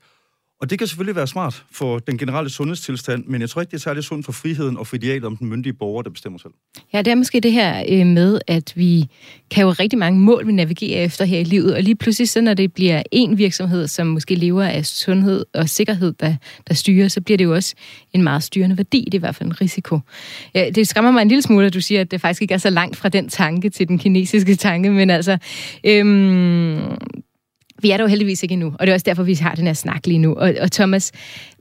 Og det kan selvfølgelig være smart for den generelle sundhedstilstand, men jeg tror ikke, det er særlig sundt for friheden og for idealet om den myndige borger, der bestemmer selv. Ja, det er måske det her øh, med, at vi kan jo rigtig mange mål, vi navigerer efter her i livet, og lige pludselig, så når det bliver en virksomhed, som måske lever af sundhed og sikkerhed, der, der styrer, så bliver det jo også en meget styrende værdi. Det er i hvert fald en risiko. Ja, det skræmmer mig en lille smule, at du siger, at det faktisk ikke er så langt fra den tanke til den kinesiske tanke, men altså, øhm, vi er der jo heldigvis ikke endnu, og det er også derfor, vi har den her snak lige nu. Og, og Thomas,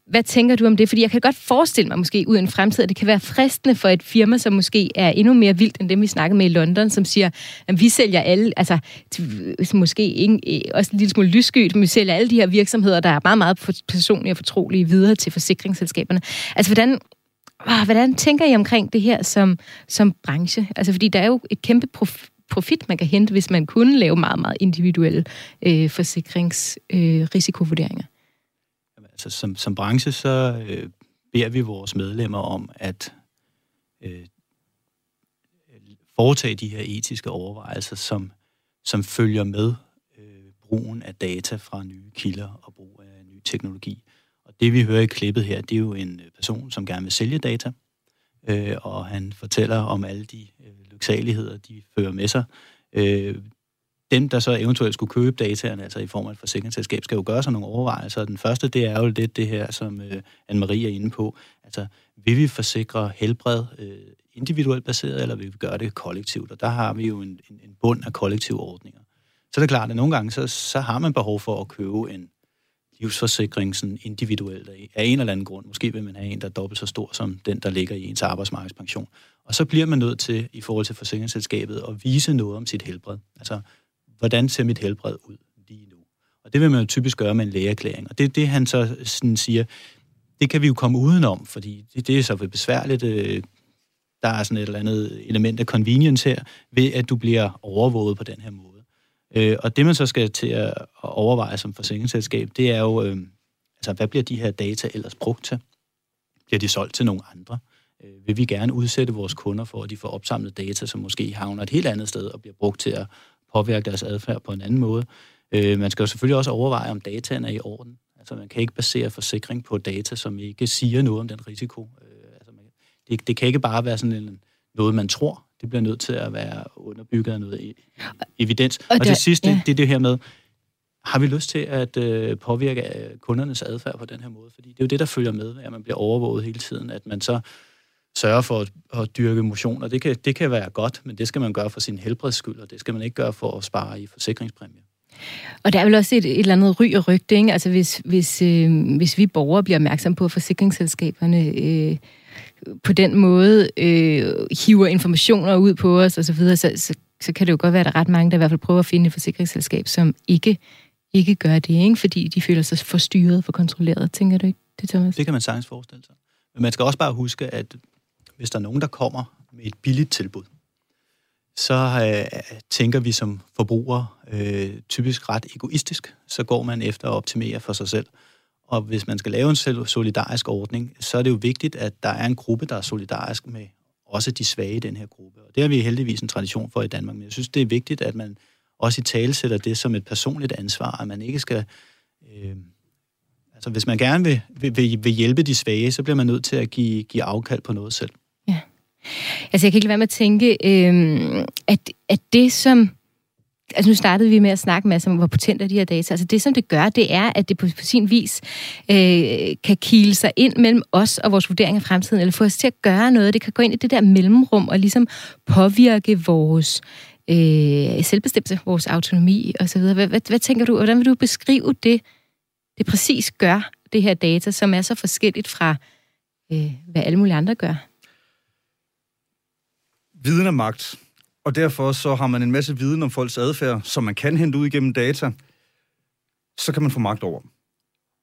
hvad tænker du om det? Fordi jeg kan godt forestille mig måske ud i en fremtid, at det kan være fristende for et firma, som måske er endnu mere vildt end dem, vi snakkede med i London, som siger, at vi sælger alle, altså måske ikke, eh, også en lille smule lysskyt, men vi sælger alle de her virksomheder, der er meget, meget personlige og fortrolige videre til forsikringsselskaberne. Altså hvordan, ah, hvordan tænker I omkring det her som, som branche? Altså fordi der er jo et kæmpe prof profit, man kan hente, hvis man kunne lave meget, meget individuelle øh, forsikringsrisikovurderinger? Øh, altså, som, som branche, så øh, beder vi vores medlemmer om at øh, foretage de her etiske overvejelser, som, som følger med øh, brugen af data fra nye kilder og brug af ny teknologi. Og det vi hører i klippet her, det er jo en person, som gerne vil sælge data, øh, og han fortæller om alle de øh, lyksaligheder, de fører med sig. Øh, dem, der så eventuelt skulle købe dataerne, altså i form af et forsikringsselskab, skal jo gøre sig nogle overvejelser. Den første, det er jo lidt det her, som øh, Anne-Marie er inde på. Altså, vil vi forsikre helbred øh, individuelt baseret, eller vil vi gøre det kollektivt? Og der har vi jo en, en, en bund af kollektive ordninger. Så er det klart, at nogle gange, så, så har man behov for at købe en livsforsikring sådan individuelt af en eller anden grund. Måske vil man have en, der er dobbelt så stor som den, der ligger i ens arbejdsmarkedspension. Og så bliver man nødt til, i forhold til forsikringsselskabet, at vise noget om sit helbred. Altså, hvordan ser mit helbred ud lige nu? Og det vil man jo typisk gøre med en lægeerklæring. Og det er det, han så sådan siger, det kan vi jo komme udenom, fordi det, det er så besværligt. Øh, der er sådan et eller andet element af convenience her, ved at du bliver overvåget på den her måde. Øh, og det, man så skal til at overveje som forsikringsselskab, det er jo, øh, altså, hvad bliver de her data ellers brugt til? Bliver de solgt til nogle andre? Øh, vil vi gerne udsætte vores kunder for, at de får opsamlet data, som måske havner et helt andet sted og bliver brugt til at påvirke deres adfærd på en anden måde? Øh, man skal jo selvfølgelig også overveje, om dataen er i orden. Altså, man kan ikke basere forsikring på data, som ikke siger noget om den risiko. Øh, altså, man, det, det kan ikke bare være sådan en, noget, man tror. Det bliver nødt til at være underbygget af noget evidens. Og, og det sidste, ja. det er det her med, har vi lyst til at øh, påvirke øh, kundernes adfærd på den her måde? Fordi det er jo det, der følger med, at man bliver overvåget hele tiden, at man så sørger for at, at dyrke motion, og det kan, det kan være godt, men det skal man gøre for sin helbreds skyld, og det skal man ikke gøre for at spare i forsikringspræmie. Og der er vel også et, et eller andet ry og rygte, ikke? Altså hvis, hvis, øh, hvis vi borgere bliver opmærksom på, at forsikringsselskaberne øh, på den måde øh, hiver informationer ud på os osv., så, så, så, så kan det jo godt være, at der er ret mange, der i hvert fald prøver at finde et forsikringsselskab, som ikke, ikke gør det, ikke? fordi de føler sig forstyrret, for kontrolleret, tænker du ikke? det, Thomas? Det kan man sagtens forestille sig. Men man skal også bare huske, at hvis der er nogen, der kommer med et billigt tilbud, så øh, tænker vi som forbrugere øh, typisk ret egoistisk. Så går man efter at optimere for sig selv. Og hvis man skal lave en solidarisk ordning, så er det jo vigtigt, at der er en gruppe, der er solidarisk med også de svage i den her gruppe. Og det har vi heldigvis en tradition for i Danmark. Men jeg synes, det er vigtigt, at man også i tale sætter det som et personligt ansvar, at man ikke skal... Øh, altså, hvis man gerne vil, vil, vil hjælpe de svage, så bliver man nødt til at give, give afkald på noget selv. Altså, jeg kan ikke lade være med at tænke, øh, at, at det, som altså nu startede vi med at snakke med, om, hvor potent er de her data. Altså det, som det gør, det er, at det på, på sin vis øh, kan kile sig ind mellem os og vores vurdering af fremtiden, eller få os til at gøre noget. Det kan gå ind i det der mellemrum og ligesom påvirke vores øh, selvbestemmelse, vores autonomi osv. Hvad, hvad, hvad tænker du, hvordan vil du beskrive det, det præcis gør, det her data, som er så forskelligt fra, øh, hvad alle mulige andre gør? Viden er magt. Og derfor så har man en masse viden om folks adfærd, som man kan hente ud igennem data, så kan man få magt over dem.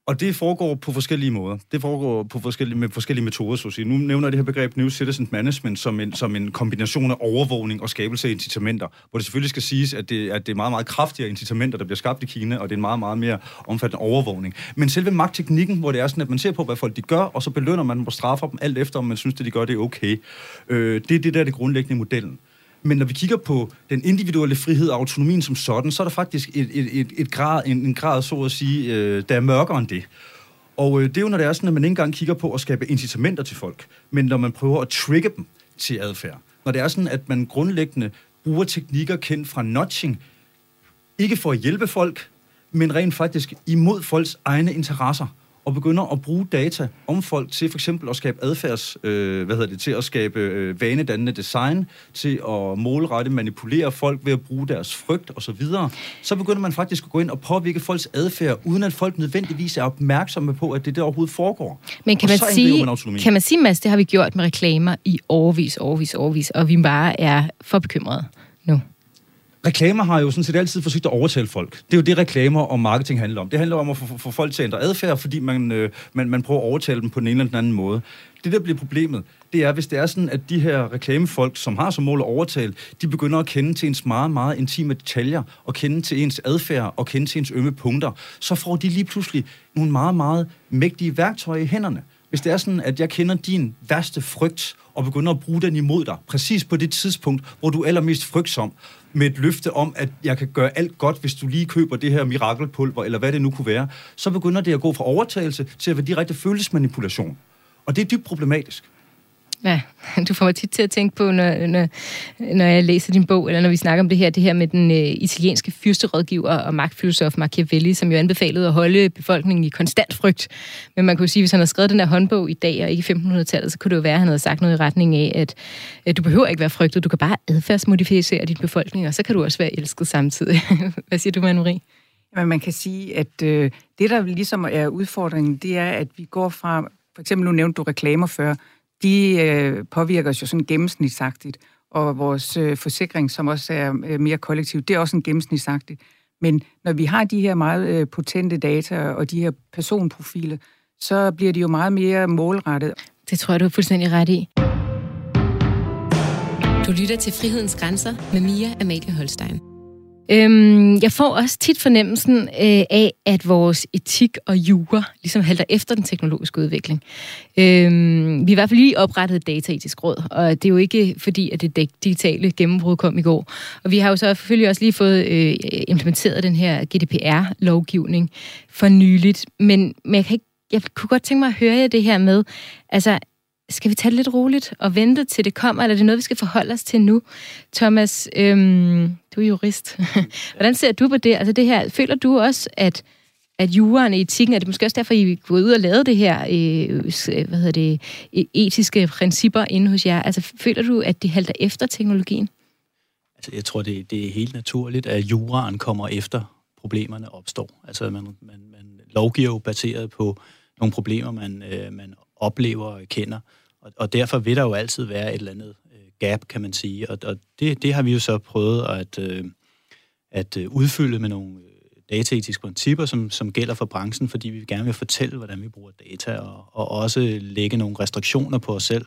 Og det foregår på forskellige måder. Det foregår på forskellige, med forskellige metoder, så at sige. Nu nævner jeg det her begreb New Citizen Management som en, som en kombination af overvågning og skabelse af incitamenter, hvor det selvfølgelig skal siges, at det, at det er meget, meget kraftigere incitamenter, der bliver skabt i Kina, og det er en meget, meget mere omfattende overvågning. Men selve magtteknikken, hvor det er sådan, at man ser på, hvad folk de gør, og så belønner man dem og straffer dem alt efter, om man synes, at de gør det okay. Øh, det er det der, det grundlæggende i modellen. Men når vi kigger på den individuelle frihed og autonomien som sådan, så er der faktisk et, et, et, et grad, en, en grad, så at sige, øh, der er mørkere end det. Og øh, det er jo, når det er sådan, at man ikke engang kigger på at skabe incitamenter til folk, men når man prøver at trigge dem til adfærd. Når det er sådan, at man grundlæggende bruger teknikker kendt fra notching, ikke for at hjælpe folk, men rent faktisk imod folks egne interesser og begynder at bruge data om folk til for eksempel at skabe adfærds, øh, hvad hedder det, til at skabe øh, vanedannende design, til at målrette, manipulere folk ved at bruge deres frygt osv., så, videre, så begynder man faktisk at gå ind og påvirke folks adfærd, uden at folk nødvendigvis er opmærksomme på, at det der overhovedet foregår. Men kan man, sige, man kan man sige, Mads, det har vi gjort med reklamer i overvis, overvis, overvis, og vi bare er for bekymrede nu reklamer har jo sådan set altid forsøgt at overtale folk. Det er jo det, reklamer og marketing handler om. Det handler om at få, få folk til at ændre adfærd, fordi man, øh, man, man prøver at overtale dem på den ene eller den anden måde. Det, der bliver problemet, det er, hvis det er sådan, at de her reklamefolk, som har som mål at overtale, de begynder at kende til ens meget, meget intime detaljer, og kende til ens adfærd, og kende til ens ømme punkter, så får de lige pludselig nogle meget, meget mægtige værktøjer i hænderne. Hvis det er sådan, at jeg kender din værste frygt, og begynder at bruge den imod dig, præcis på det tidspunkt, hvor du er allermest frygtsom, med et løfte om, at jeg kan gøre alt godt, hvis du lige køber det her mirakelpulver, eller hvad det nu kunne være, så begynder det at gå fra overtagelse til at være direkte følelsesmanipulation. Og det er dybt problematisk. Ja, du får mig tit til at tænke på, når, når, når jeg læser din bog, eller når vi snakker om det her, det her med den øh, italienske fyrsterådgiver og magtfilosof Machiavelli, som jo anbefalede at holde befolkningen i konstant frygt. Men man kunne sige, hvis han havde skrevet den her håndbog i dag, og ikke i 1500-tallet, så kunne det jo være, at han havde sagt noget i retning af, at øh, du behøver ikke være frygtet, du kan bare adfærdsmodificere din befolkning, og så kan du også være elsket samtidig. Hvad siger du, Marie? Jamen, man kan sige, at øh, det, der ligesom er udfordringen, det er, at vi går fra, for eksempel nu nævnte du reklamer før, de øh, påvirker os jo sådan gennemsnitsagtigt, og vores øh, forsikring, som også er øh, mere kollektiv, det er også en gennemsnitsagtigt. Men når vi har de her meget øh, potente data og de her personprofiler, så bliver de jo meget mere målrettet. Det tror jeg, du er fuldstændig ret i. Du lytter til Frihedens Grænser med Mia Amalie Holstein. Øhm, jeg får også tit fornemmelsen øh, af, at vores etik og jura ligesom halter efter den teknologiske udvikling. Øhm, vi har i hvert fald lige oprettet et dataetisk råd, og det er jo ikke fordi, at det digitale gennembrud kom i går. Og vi har jo så selvfølgelig også lige fået øh, implementeret den her GDPR-lovgivning for nyligt, men, men jeg, kan ikke, jeg kunne godt tænke mig at høre jer det her med, altså skal vi tage det lidt roligt og vente til det kommer, eller er det noget, vi skal forholde os til nu? Thomas, øhm, du er jurist. Hvordan ser du på det? Altså det her, føler du også, at, at juraen i etikken, er det måske også derfor, I er gået ud og lavet det her øh, hvad hedder det, e-, etiske principper inde hos jer? Altså føler du, at det halter efter teknologien? Altså, jeg tror, det, det er helt naturligt, at juraen kommer efter problemerne opstår. Altså man, man, man lovgiver jo baseret på nogle problemer, man, øh, man oplever og kender. Og, og derfor vil der jo altid være et eller andet øh, gap, kan man sige. Og, og det, det har vi jo så prøvet at, øh, at øh, udfylde med nogle øh, dataetiske principper, som, som gælder for branchen, fordi vi gerne vil fortælle, hvordan vi bruger data, og, og også lægge nogle restriktioner på os selv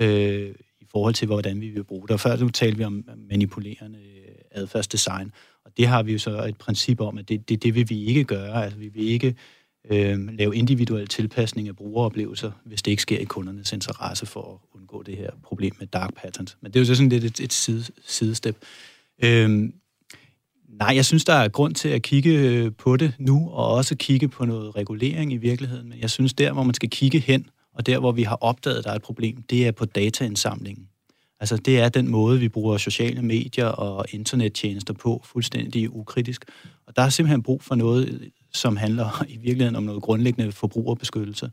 øh, i forhold til, hvordan vi vil bruge det. Og før nu talte vi om manipulerende øh, adfærdsdesign, og det har vi jo så et princip om, at det, det, det vil vi ikke gøre. Altså, vi vil ikke øh, lave individuel tilpasning af brugeroplevelser, hvis det ikke sker i kundernes interesse for at undgå det her problem med dark patterns. Men det er jo så sådan lidt et, et side, sidestep. Øh, nej, jeg synes, der er grund til at kigge øh, på det nu, og også kigge på noget regulering i virkeligheden. Men jeg synes, der, hvor man skal kigge hen, og der, hvor vi har opdaget, at der er et problem, det er på dataindsamlingen. Altså, det er den måde, vi bruger sociale medier og internettjenester på, fuldstændig ukritisk. Og der er simpelthen brug for noget, som handler i virkeligheden om noget grundlæggende forbrugerbeskyttelse.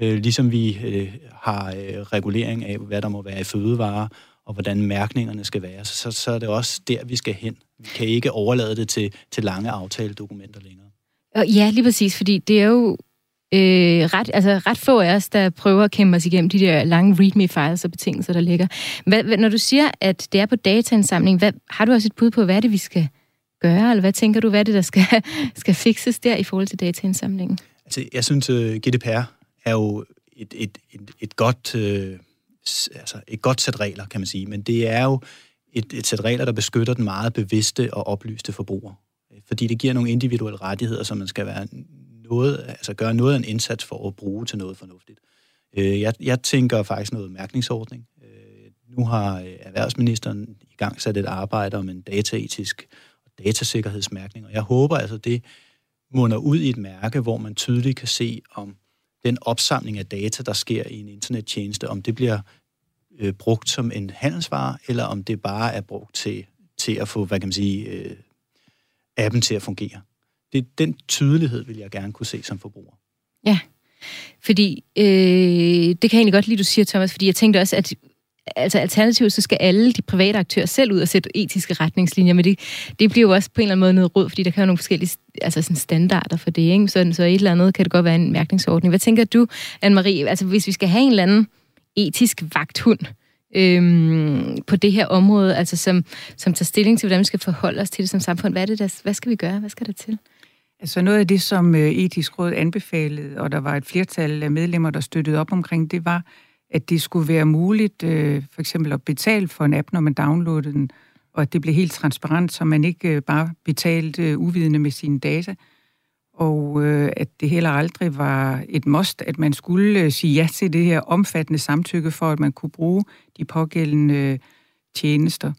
Øh, ligesom vi øh, har øh, regulering af, hvad der må være i fødevarer, og hvordan mærkningerne skal være, så, så er det også der, vi skal hen. Vi kan ikke overlade det til, til lange aftaledokumenter længere. Ja, lige præcis, fordi det er jo øh, ret, altså ret få af os, der prøver at kæmpe os igennem de der lange readme-files og betingelser, der ligger. Hvad, hvad, når du siger, at det er på dataindsamling, hvad, har du også et bud på, hvad er det, vi skal gøre, eller hvad tænker du, hvad er det, der skal, skal fikses der i forhold til dataindsamlingen? Altså, jeg synes, øh, uh, GDPR er jo et, et, et, et godt... Uh, altså et godt sæt regler, kan man sige, men det er jo et, et sæt regler, der beskytter den meget bevidste og oplyste forbruger. Fordi det giver nogle individuelle rettigheder, som man skal være noget, altså gøre noget af en indsats for at bruge til noget fornuftigt. Øh, jeg, jeg tænker faktisk noget mærkningsordning. Nu har erhvervsministeren i gang sat et arbejde om en dataetisk datasikkerhedsmærkning, og jeg håber altså, det munder ud i et mærke, hvor man tydeligt kan se, om den opsamling af data, der sker i en internettjeneste, om det bliver øh, brugt som en handelsvare, eller om det bare er brugt til, til at få, hvad kan man sige, øh, appen til at fungere. Det, den tydelighed vil jeg gerne kunne se som forbruger. Ja, fordi øh, det kan jeg egentlig godt lide, du siger, Thomas, fordi jeg tænkte også, at altså alternativt, så skal alle de private aktører selv ud og sætte etiske retningslinjer, men det, det bliver jo også på en eller anden måde noget råd, fordi der kan være nogle forskellige altså sådan standarder for det, ikke? Så, så et eller andet kan det godt være en mærkningsordning. Hvad tænker du, Anne-Marie, altså hvis vi skal have en eller anden etisk vagthund øhm, på det her område, altså som, som tager stilling til, hvordan vi skal forholde os til det som samfund, hvad, er det der, hvad skal vi gøre? Hvad skal der til? Altså noget af det, som øh, etisk råd anbefalede, og der var et flertal af medlemmer, der støttede op omkring, det var, at det skulle være muligt øh, for eksempel at betale for en app, når man downloadede den, og at det blev helt transparent, så man ikke øh, bare betalte øh, uvidende med sine data, og øh, at det heller aldrig var et must, at man skulle øh, sige ja til det her omfattende samtykke for, at man kunne bruge de pågældende øh, tjenester.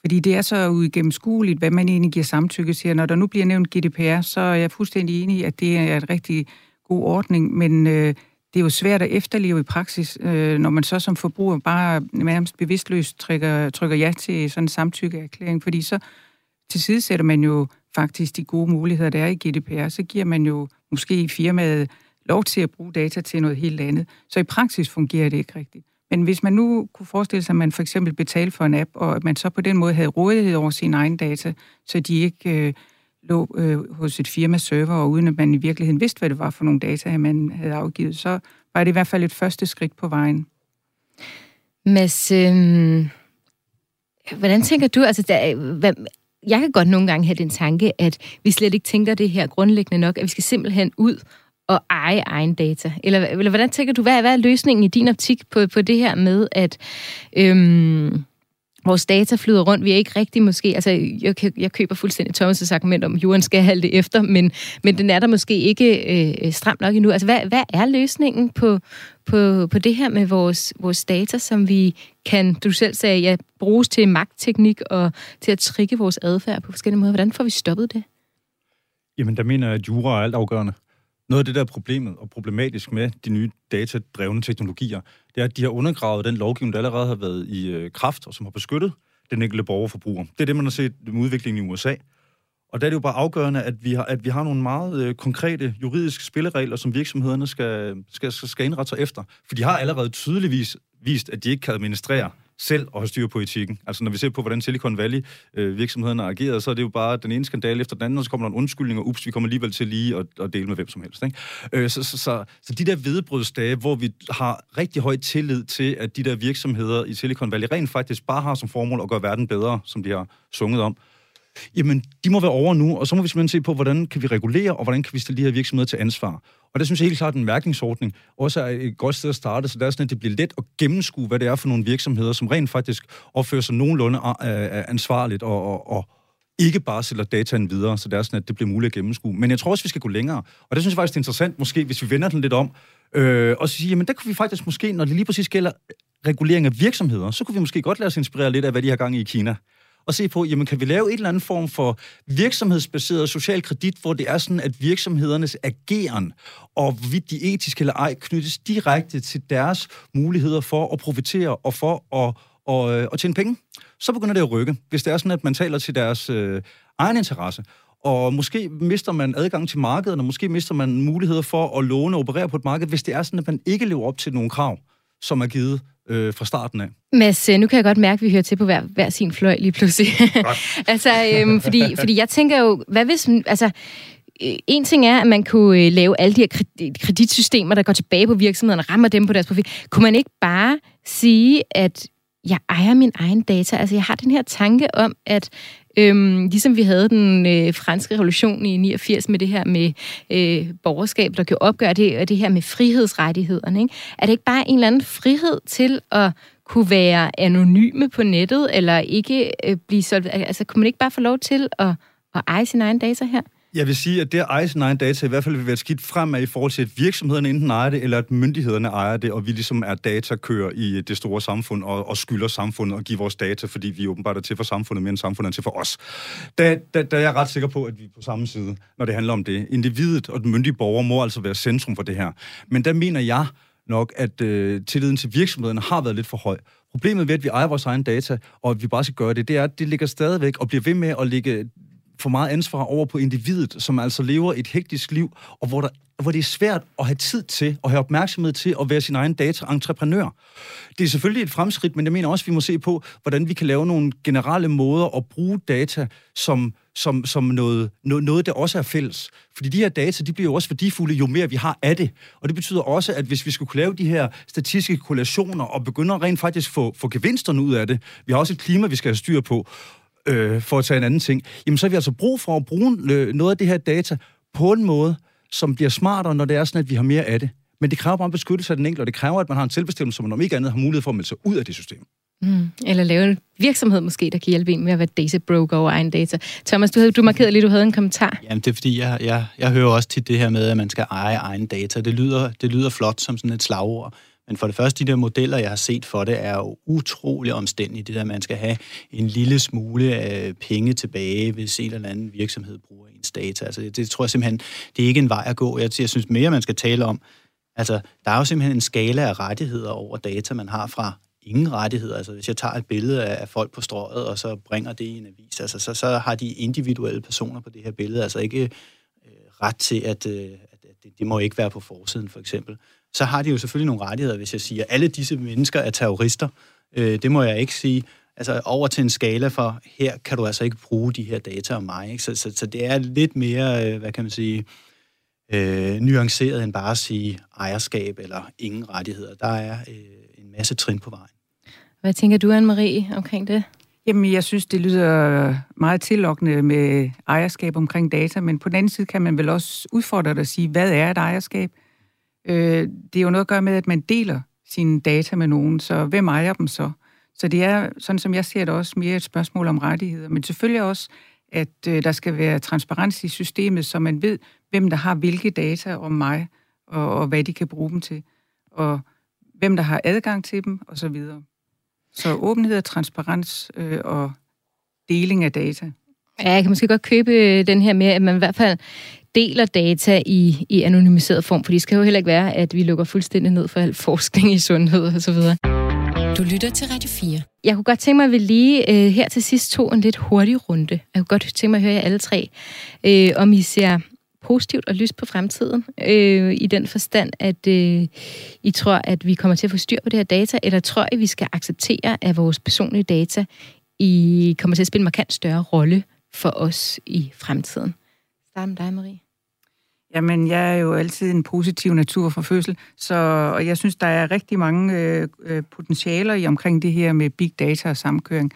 Fordi det er så uigennemskueligt, hvad man egentlig giver samtykke til. Når der nu bliver nævnt GDPR, så er jeg fuldstændig enig i, at det er en rigtig god ordning, men øh, det er jo svært at efterleve i praksis, øh, når man så som forbruger bare nærmest bevidstløst trykker, trykker ja til sådan en samtykkeerklæring, fordi så tilsidesætter man jo faktisk de gode muligheder, der er i GDPR, så giver man jo måske firmaet lov til at bruge data til noget helt andet. Så i praksis fungerer det ikke rigtigt. Men hvis man nu kunne forestille sig, at man for eksempel betalte for en app, og at man så på den måde havde rådighed over sine egne data, så de ikke øh, lå øh, hos et firmas server, og uden at man i virkeligheden vidste, hvad det var for nogle data, man havde afgivet, så var det i hvert fald et første skridt på vejen. Mads, øh, hvordan tænker du, altså der, hvad, jeg kan godt nogle gange have den tanke, at vi slet ikke tænker det her grundlæggende nok, at vi skal simpelthen ud og eje egen data? Eller, eller hvordan tænker du, hvad er, hvad er løsningen i din optik på, på det her med, at øhm, vores data flyder rundt. Vi er ikke rigtig måske, altså jeg, jeg køber fuldstændig Thomas' argument om, at jorden skal halde det efter, men, men den er der måske ikke øh, stramt nok endnu. Altså hvad, hvad er løsningen på, på, på det her med vores, vores data, som vi kan, du selv sagde, ja, bruges til magtteknik og til at trikke vores adfærd på forskellige måder. Hvordan får vi stoppet det? Jamen, der mener jeg, at jura er altafgørende. Noget af det, der er problemet og problematisk med de nye datadrevne teknologier, det er, at de har undergravet den lovgivning, der allerede har været i øh, kraft, og som har beskyttet den enkelte borgerforbruger. Det er det, man har set med udviklingen i USA. Og der er det jo bare afgørende, at vi har, at vi har nogle meget øh, konkrete juridiske spilleregler, som virksomhederne skal, skal, skal indrette sig efter. For de har allerede tydeligvis vist, at de ikke kan administrere selv at have styr på etikken. Altså når vi ser på, hvordan Silicon Valley øh, virksomhederne har ageret, så er det jo bare den ene skandale efter den anden, og så kommer der en undskyldning, og ups, vi kommer alligevel til lige at, at dele med hvem som helst. Ikke? Øh, så, så, så, så de der vedbrødsdage, hvor vi har rigtig høj tillid til, at de der virksomheder i Silicon Valley rent faktisk bare har som formål at gøre verden bedre, som de har sunget om, jamen, de må være over nu, og så må vi simpelthen se på, hvordan kan vi regulere, og hvordan kan vi stille de her virksomheder til ansvar. Og der synes jeg helt klart, at en mærkningsordning også er et godt sted at starte, så det er sådan, at det bliver let at gennemskue, hvad det er for nogle virksomheder, som rent faktisk opfører sig nogenlunde øh, øh, ansvarligt og, og, og ikke bare sælger dataen videre, så det er sådan, at det bliver muligt at gennemskue. Men jeg tror også, vi skal gå længere. Og det synes jeg faktisk er interessant, måske, hvis vi vender den lidt om, øh, og sige, jamen der kunne vi faktisk måske, når det lige præcis gælder regulering af virksomheder, så kunne vi måske godt lade os inspirere lidt af, hvad de har gang i i Kina og se på, jamen kan vi lave et eller andet form for virksomhedsbaseret social kredit, hvor det er sådan, at virksomhedernes ageren og hvorvidt de etiske eller ej knyttes direkte til deres muligheder for at profitere og for at, og, og at tjene penge. Så begynder det at rykke, hvis det er sådan, at man taler til deres øh, egen interesse. Og måske mister man adgang til markedet, og måske mister man muligheder for at låne og operere på et marked, hvis det er sådan, at man ikke lever op til nogle krav, som er givet øh, fra starten af. Mads, nu kan jeg godt mærke, at vi hører til på hver, hver sin fløj lige pludselig. altså, øhm, fordi, fordi jeg tænker jo, hvad hvis... Altså, øh, en ting er, at man kunne øh, lave alle de her kreditsystemer, der går tilbage på virksomhederne og rammer dem på deres profil. Kunne man ikke bare sige, at jeg ejer min egen data? Altså, jeg har den her tanke om, at Øhm, ligesom vi havde den øh, franske revolution i 89 med det her med øh, borgerskab, der gjorde opgør det, og det her med frihedsrettighederne. Ikke? Er det ikke bare en eller anden frihed til at kunne være anonyme på nettet, eller ikke øh, blive solgt? Altså, kunne man ikke bare få lov til at, at eje sin egen data her? Jeg vil sige, at det at eje sin egen data i hvert fald vil være skidt fremad i forhold til, at virksomhederne enten ejer det, eller at myndighederne ejer det, og vi ligesom er datakører i øh, det store samfund og, og skylder samfundet og give vores data, fordi vi åbenbart er til for samfundet mere end samfundet er til for os. Der, der, der er jeg ret sikker på, at vi er på samme side, når det handler om det. Individet og den myndige borger må altså være centrum for det her. Men der mener jeg nok, at øh, tilliden til virksomhederne har været lidt for høj. Problemet ved, at vi ejer vores egen data, og at vi bare skal gøre det, det er, at det ligger stadigvæk og bliver ved med at ligge for meget ansvar over på individet, som altså lever et hektisk liv, og hvor, der, hvor det er svært at have tid til, og have opmærksomhed til at være sin egen data-entreprenør. Det er selvfølgelig et fremskridt, men jeg mener også, at vi må se på, hvordan vi kan lave nogle generelle måder at bruge data som, som, som noget, noget, der også er fælles. Fordi de her data, de bliver jo også værdifulde, jo mere vi har af det. Og det betyder også, at hvis vi skulle kunne lave de her statistiske korrelationer og begynde at rent faktisk få, få gevinsterne ud af det, vi har også et klima, vi skal have styr på, øh, for at tage en anden ting, jamen så har vi altså brug for at bruge øh, noget af det her data på en måde, som bliver smartere, når det er sådan, at vi har mere af det. Men det kræver bare en beskyttelse af den enkelte, og det kræver, at man har en selvbestemmelse, som man om ikke andet har mulighed for at melde sig ud af det system. Mm. Eller lave en virksomhed måske, der kan hjælpe en med at være data broker over egen data. Thomas, du, havde, du markerede lige, du havde en kommentar. Jamen, det er fordi, jeg, jeg, jeg hører også til det her med, at man skal eje egen data. Det lyder, det lyder flot som sådan et slagord. Men for det første, de der modeller, jeg har set for det, er jo utrolig omstændige. Det der, man skal have en lille smule af penge tilbage, hvis en eller anden virksomhed bruger ens data. Altså, det, det tror jeg simpelthen, det er ikke en vej at gå. Jeg, jeg synes mere, man skal tale om, altså, der er jo simpelthen en skala af rettigheder over data, man har fra ingen rettigheder. Altså, hvis jeg tager et billede af folk på strøget, og så bringer det i en avis, altså, så, så har de individuelle personer på det her billede altså ikke øh, ret til, at, øh, at det, det må ikke være på forsiden, for eksempel så har de jo selvfølgelig nogle rettigheder, hvis jeg siger, at alle disse mennesker er terrorister. Øh, det må jeg ikke sige. Altså over til en skala for, her kan du altså ikke bruge de her data om mig. Ikke? Så, så, så det er lidt mere, øh, hvad kan man sige, øh, nuanceret end bare at sige ejerskab eller ingen rettigheder. Der er øh, en masse trin på vejen. Hvad tænker du, Anne-Marie, omkring det? Jamen, jeg synes, det lyder meget tillokkende med ejerskab omkring data, men på den anden side kan man vel også udfordre dig at sige, hvad er et ejerskab? Øh, det er jo noget at gøre med, at man deler sine data med nogen, så hvem ejer dem så? Så det er, sådan som jeg ser det, også mere et spørgsmål om rettigheder, men selvfølgelig også, at øh, der skal være transparens i systemet, så man ved, hvem der har hvilke data om mig, og, og hvad de kan bruge dem til, og hvem der har adgang til dem, og så videre. Så åbenhed og transparens øh, og deling af data. Ja, jeg kan måske godt købe øh, den her med, at man i hvert fald deler data i, i anonymiseret form, for det skal jo heller ikke være, at vi lukker fuldstændig ned for al forskning i sundhed og så videre. Du lytter til Radio 4. Jeg kunne godt tænke mig, at vi lige øh, her til sidst tog en lidt hurtig runde. Jeg kunne godt tænke mig at høre jer alle tre, øh, om I ser positivt og lyst på fremtiden, øh, i den forstand, at øh, I tror, at vi kommer til at få styr på det her data, eller tror I, vi skal acceptere, at vores personlige data I kommer til at spille en markant større rolle for os i fremtiden? Start med dig, Marie. Jamen, jeg er jo altid en positiv natur fra fødsel, så og jeg synes, der er rigtig mange øh, øh, potentialer i omkring det her med big data og samkøring.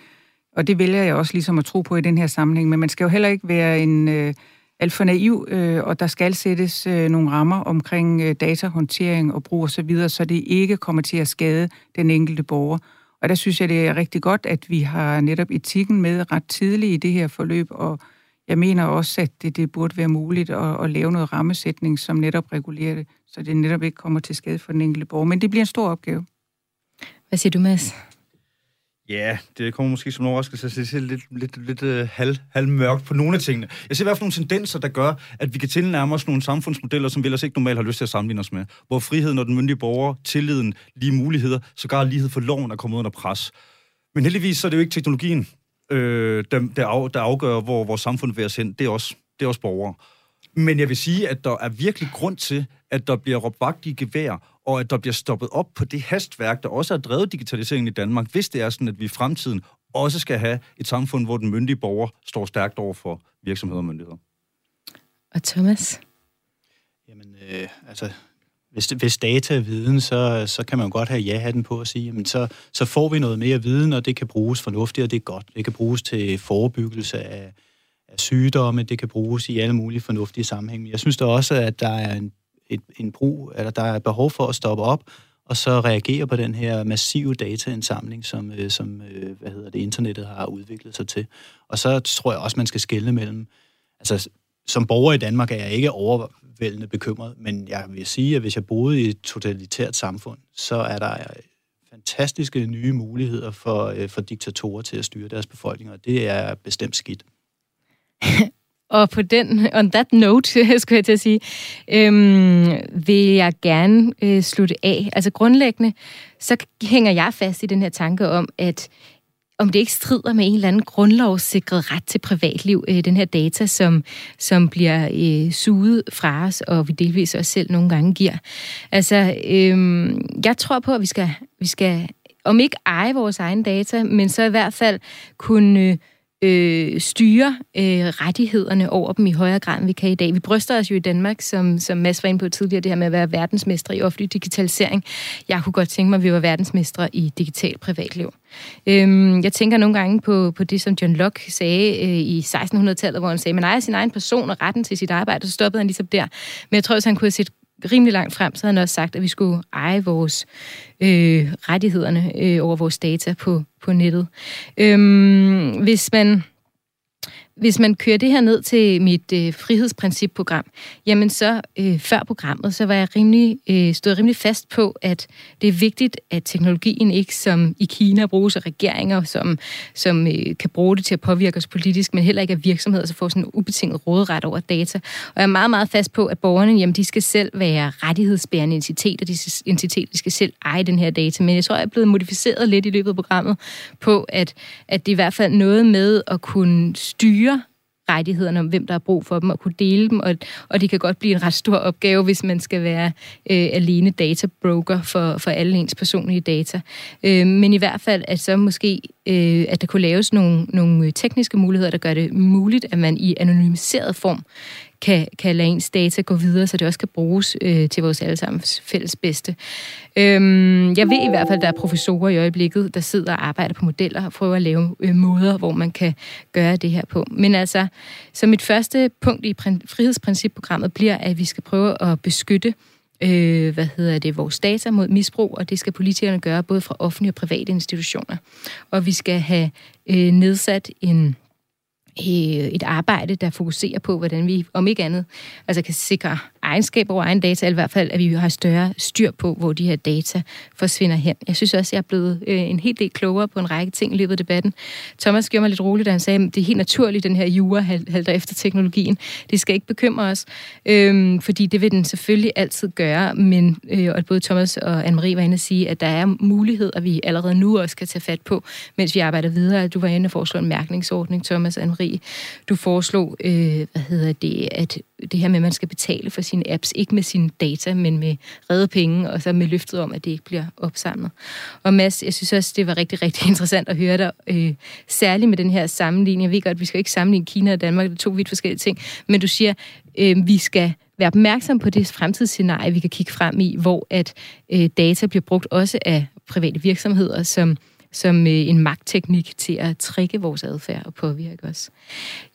Og det vælger jeg også ligesom at tro på i den her sammenhæng. Men man skal jo heller ikke være en øh, alt for naiv, øh, og der skal sættes øh, nogle rammer omkring øh, datahåndtering og brug osv., så, videre, så det ikke kommer til at skade den enkelte borger. Og der synes jeg, det er rigtig godt, at vi har netop etikken med ret tidligt i det her forløb, og jeg mener også, at det, det burde være muligt at, at lave noget rammesætning, som netop regulerer det, så det netop ikke kommer til skade for den enkelte borger. Men det bliver en stor opgave. Hvad siger du, Mads? Ja, det kommer måske som en overraskelse. Det ser lidt, lidt, lidt uh, halv, halv mørkt på nogle af tingene. Jeg ser i hvert fald nogle tendenser, der gør, at vi kan tilnærme os nogle samfundsmodeller, som vi ellers ikke normalt har lyst til at sammenligne os med. Hvor friheden og den myndige borger, tilliden, lige muligheder, sågar lighed for loven er kommet under pres. Men heldigvis så er det jo ikke teknologien, øh, der, der, af, der afgør, hvor vores samfund vil os hen. Det er også, det er også borgere. Men jeg vil sige, at der er virkelig grund til, at der bliver råbt vagt i gevær, og at der bliver stoppet op på det hastværk, der også har drevet digitaliseringen i Danmark, hvis det er sådan, at vi i fremtiden også skal have et samfund, hvor den myndige borger står stærkt over for virksomheder og myndigheder. Og Thomas? Jamen, øh, altså, hvis, hvis data er viden, så, så kan man godt have ja-hatten på at sige, jamen så, så får vi noget mere viden, og det kan bruges fornuftigt, og det er godt. Det kan bruges til forebyggelse af, af sygdomme, det kan bruges i alle mulige fornuftige sammenhænge. Jeg synes da også, at der er en, et, en brug, eller der er behov for at stoppe op, og så reagere på den her massive dataindsamling, som, øh, som øh, hvad hedder det, internettet har udviklet sig til. Og så tror jeg også, man skal skelne mellem, altså som borger i Danmark er jeg ikke overvældende bekymret, men jeg vil sige, at hvis jeg boede i et totalitært samfund, så er der øh, fantastiske nye muligheder for, øh, for diktatorer til at styre deres befolkninger, og det er bestemt skidt. Og på den, on that note, skulle jeg til at sige, øhm, vil jeg gerne øh, slutte af. Altså grundlæggende, så hænger jeg fast i den her tanke om, at om det ikke strider med en eller anden grundlovssikret ret til privatliv, øh, den her data, som, som bliver øh, suget fra os, og vi delvis også selv nogle gange giver. Altså, øh, jeg tror på, at vi skal, vi skal om ikke eje vores egen data, men så i hvert fald kunne... Øh, øh, styre øh, rettighederne over dem i højere grad, end vi kan i dag. Vi bryster os jo i Danmark, som, som Mads var inde på tidligere, det her med at være verdensmestre i offentlig digitalisering. Jeg kunne godt tænke mig, at vi var verdensmestre i digital privatliv. Øhm, jeg tænker nogle gange på, på det, som John Locke sagde øh, i 1600-tallet, hvor han sagde, man ejer sin egen person og retten til sit arbejde, og så stoppede han ligesom der. Men jeg tror også, han kunne have set rimelig langt frem, så havde han også sagt, at vi skulle eje vores øh, rettighederne øh, over vores data på, på nettet. Øhm, hvis man hvis man kører det her ned til mit øh, frihedsprincipprogram, jamen så øh, før programmet, så var jeg rimelig, øh, stod rimelig fast på, at det er vigtigt, at teknologien ikke som i Kina bruges af regeringer, som, som øh, kan bruge det til at påvirke os politisk, men heller ikke af virksomheder, så får sådan en ubetinget råderet over data. Og jeg er meget, meget fast på, at borgerne, jamen de skal selv være rettighedsbærende entiteter, de entiteter, de skal selv eje den her data. Men jeg tror, jeg er blevet modificeret lidt i løbet af programmet på, at, at det er i hvert fald noget med at kunne styre rettighederne om, hvem der har brug for dem, og kunne dele dem, og, og det kan godt blive en ret stor opgave, hvis man skal være øh, alene databroker for, for alle ens personlige data. Øh, men i hvert fald, at så måske, øh, at der kunne laves nogle, nogle tekniske muligheder, der gør det muligt, at man i anonymiseret form kan, kan lade ens data gå videre, så det også kan bruges øh, til vores allesammens fælles bedste. Øhm, jeg ved i hvert fald, at der er professorer i øjeblikket, der sidder og arbejder på modeller og prøver at lave øh, måder, hvor man kan gøre det her på. Men altså, så mit første punkt i frihedsprincipprogrammet bliver, at vi skal prøve at beskytte øh, hvad hedder det, vores data mod misbrug, og det skal politikerne gøre både fra offentlige og private institutioner. Og vi skal have øh, nedsat en Øh, et arbejde, der fokuserer på, hvordan vi, om ikke andet, altså kan sikre egenskab over egen data, eller i hvert fald, at vi har større styr på, hvor de her data forsvinder hen. Jeg synes også, at jeg er blevet øh, en helt del klogere på en række ting i løbet af debatten. Thomas gjorde mig lidt rolig, da han sagde, at det er helt naturligt, den her jura halter efter teknologien. Det skal ikke bekymre os, øh, fordi det vil den selvfølgelig altid gøre, men øh, og både Thomas og Anne-Marie var inde at sige, at der er muligheder, vi allerede nu også kan tage fat på, mens vi arbejder videre. Du var inde og foreslå en mærkningsordning, Thomas og Anne-Marie. Du foreslog, øh, hvad hedder det, at det her med, at man skal betale for sine apps, ikke med sine data, men med redde penge, og så med løftet om, at det ikke bliver opsamlet. Og Mads, jeg synes også, det var rigtig, rigtig interessant at høre dig, øh, særligt med den her sammenligning. Jeg ved godt, vi skal ikke sammenligne Kina og Danmark, det er to vidt forskellige ting, men du siger, øh, vi skal være opmærksom på det fremtidsscenarie, vi kan kigge frem i, hvor at øh, data bliver brugt også af private virksomheder, som som øh, en magtteknik til at trække vores adfærd og påvirke os.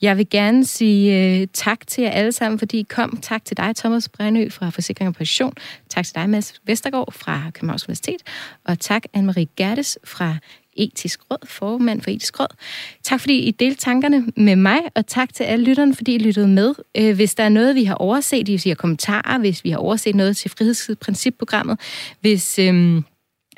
Jeg vil gerne sige øh, tak til jer alle sammen, fordi I kom. Tak til dig, Thomas Brænø fra Forsikring og Pension. Tak til dig, Mads Vestergaard fra Københavns Universitet. Og tak, Anne-Marie Gertes fra Etisk Råd, formand for Etisk Råd. Tak fordi I delte tankerne med mig, og tak til alle lytterne, fordi I lyttede med. Øh, hvis der er noget, vi har overset, I har kommentarer, hvis vi har overset noget til frihedsprincipprogrammet, hvis... Øhm,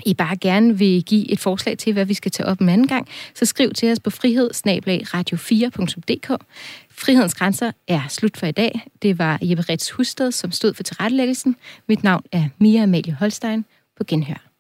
i bare gerne vil give et forslag til, hvad vi skal tage op en anden gang, så skriv til os på frihed radio4.dk. Frihedens grænser er slut for i dag. Det var Jeppe Ritz Husted, som stod for tilrettelæggelsen. Mit navn er Mia Amalie Holstein. På genhør.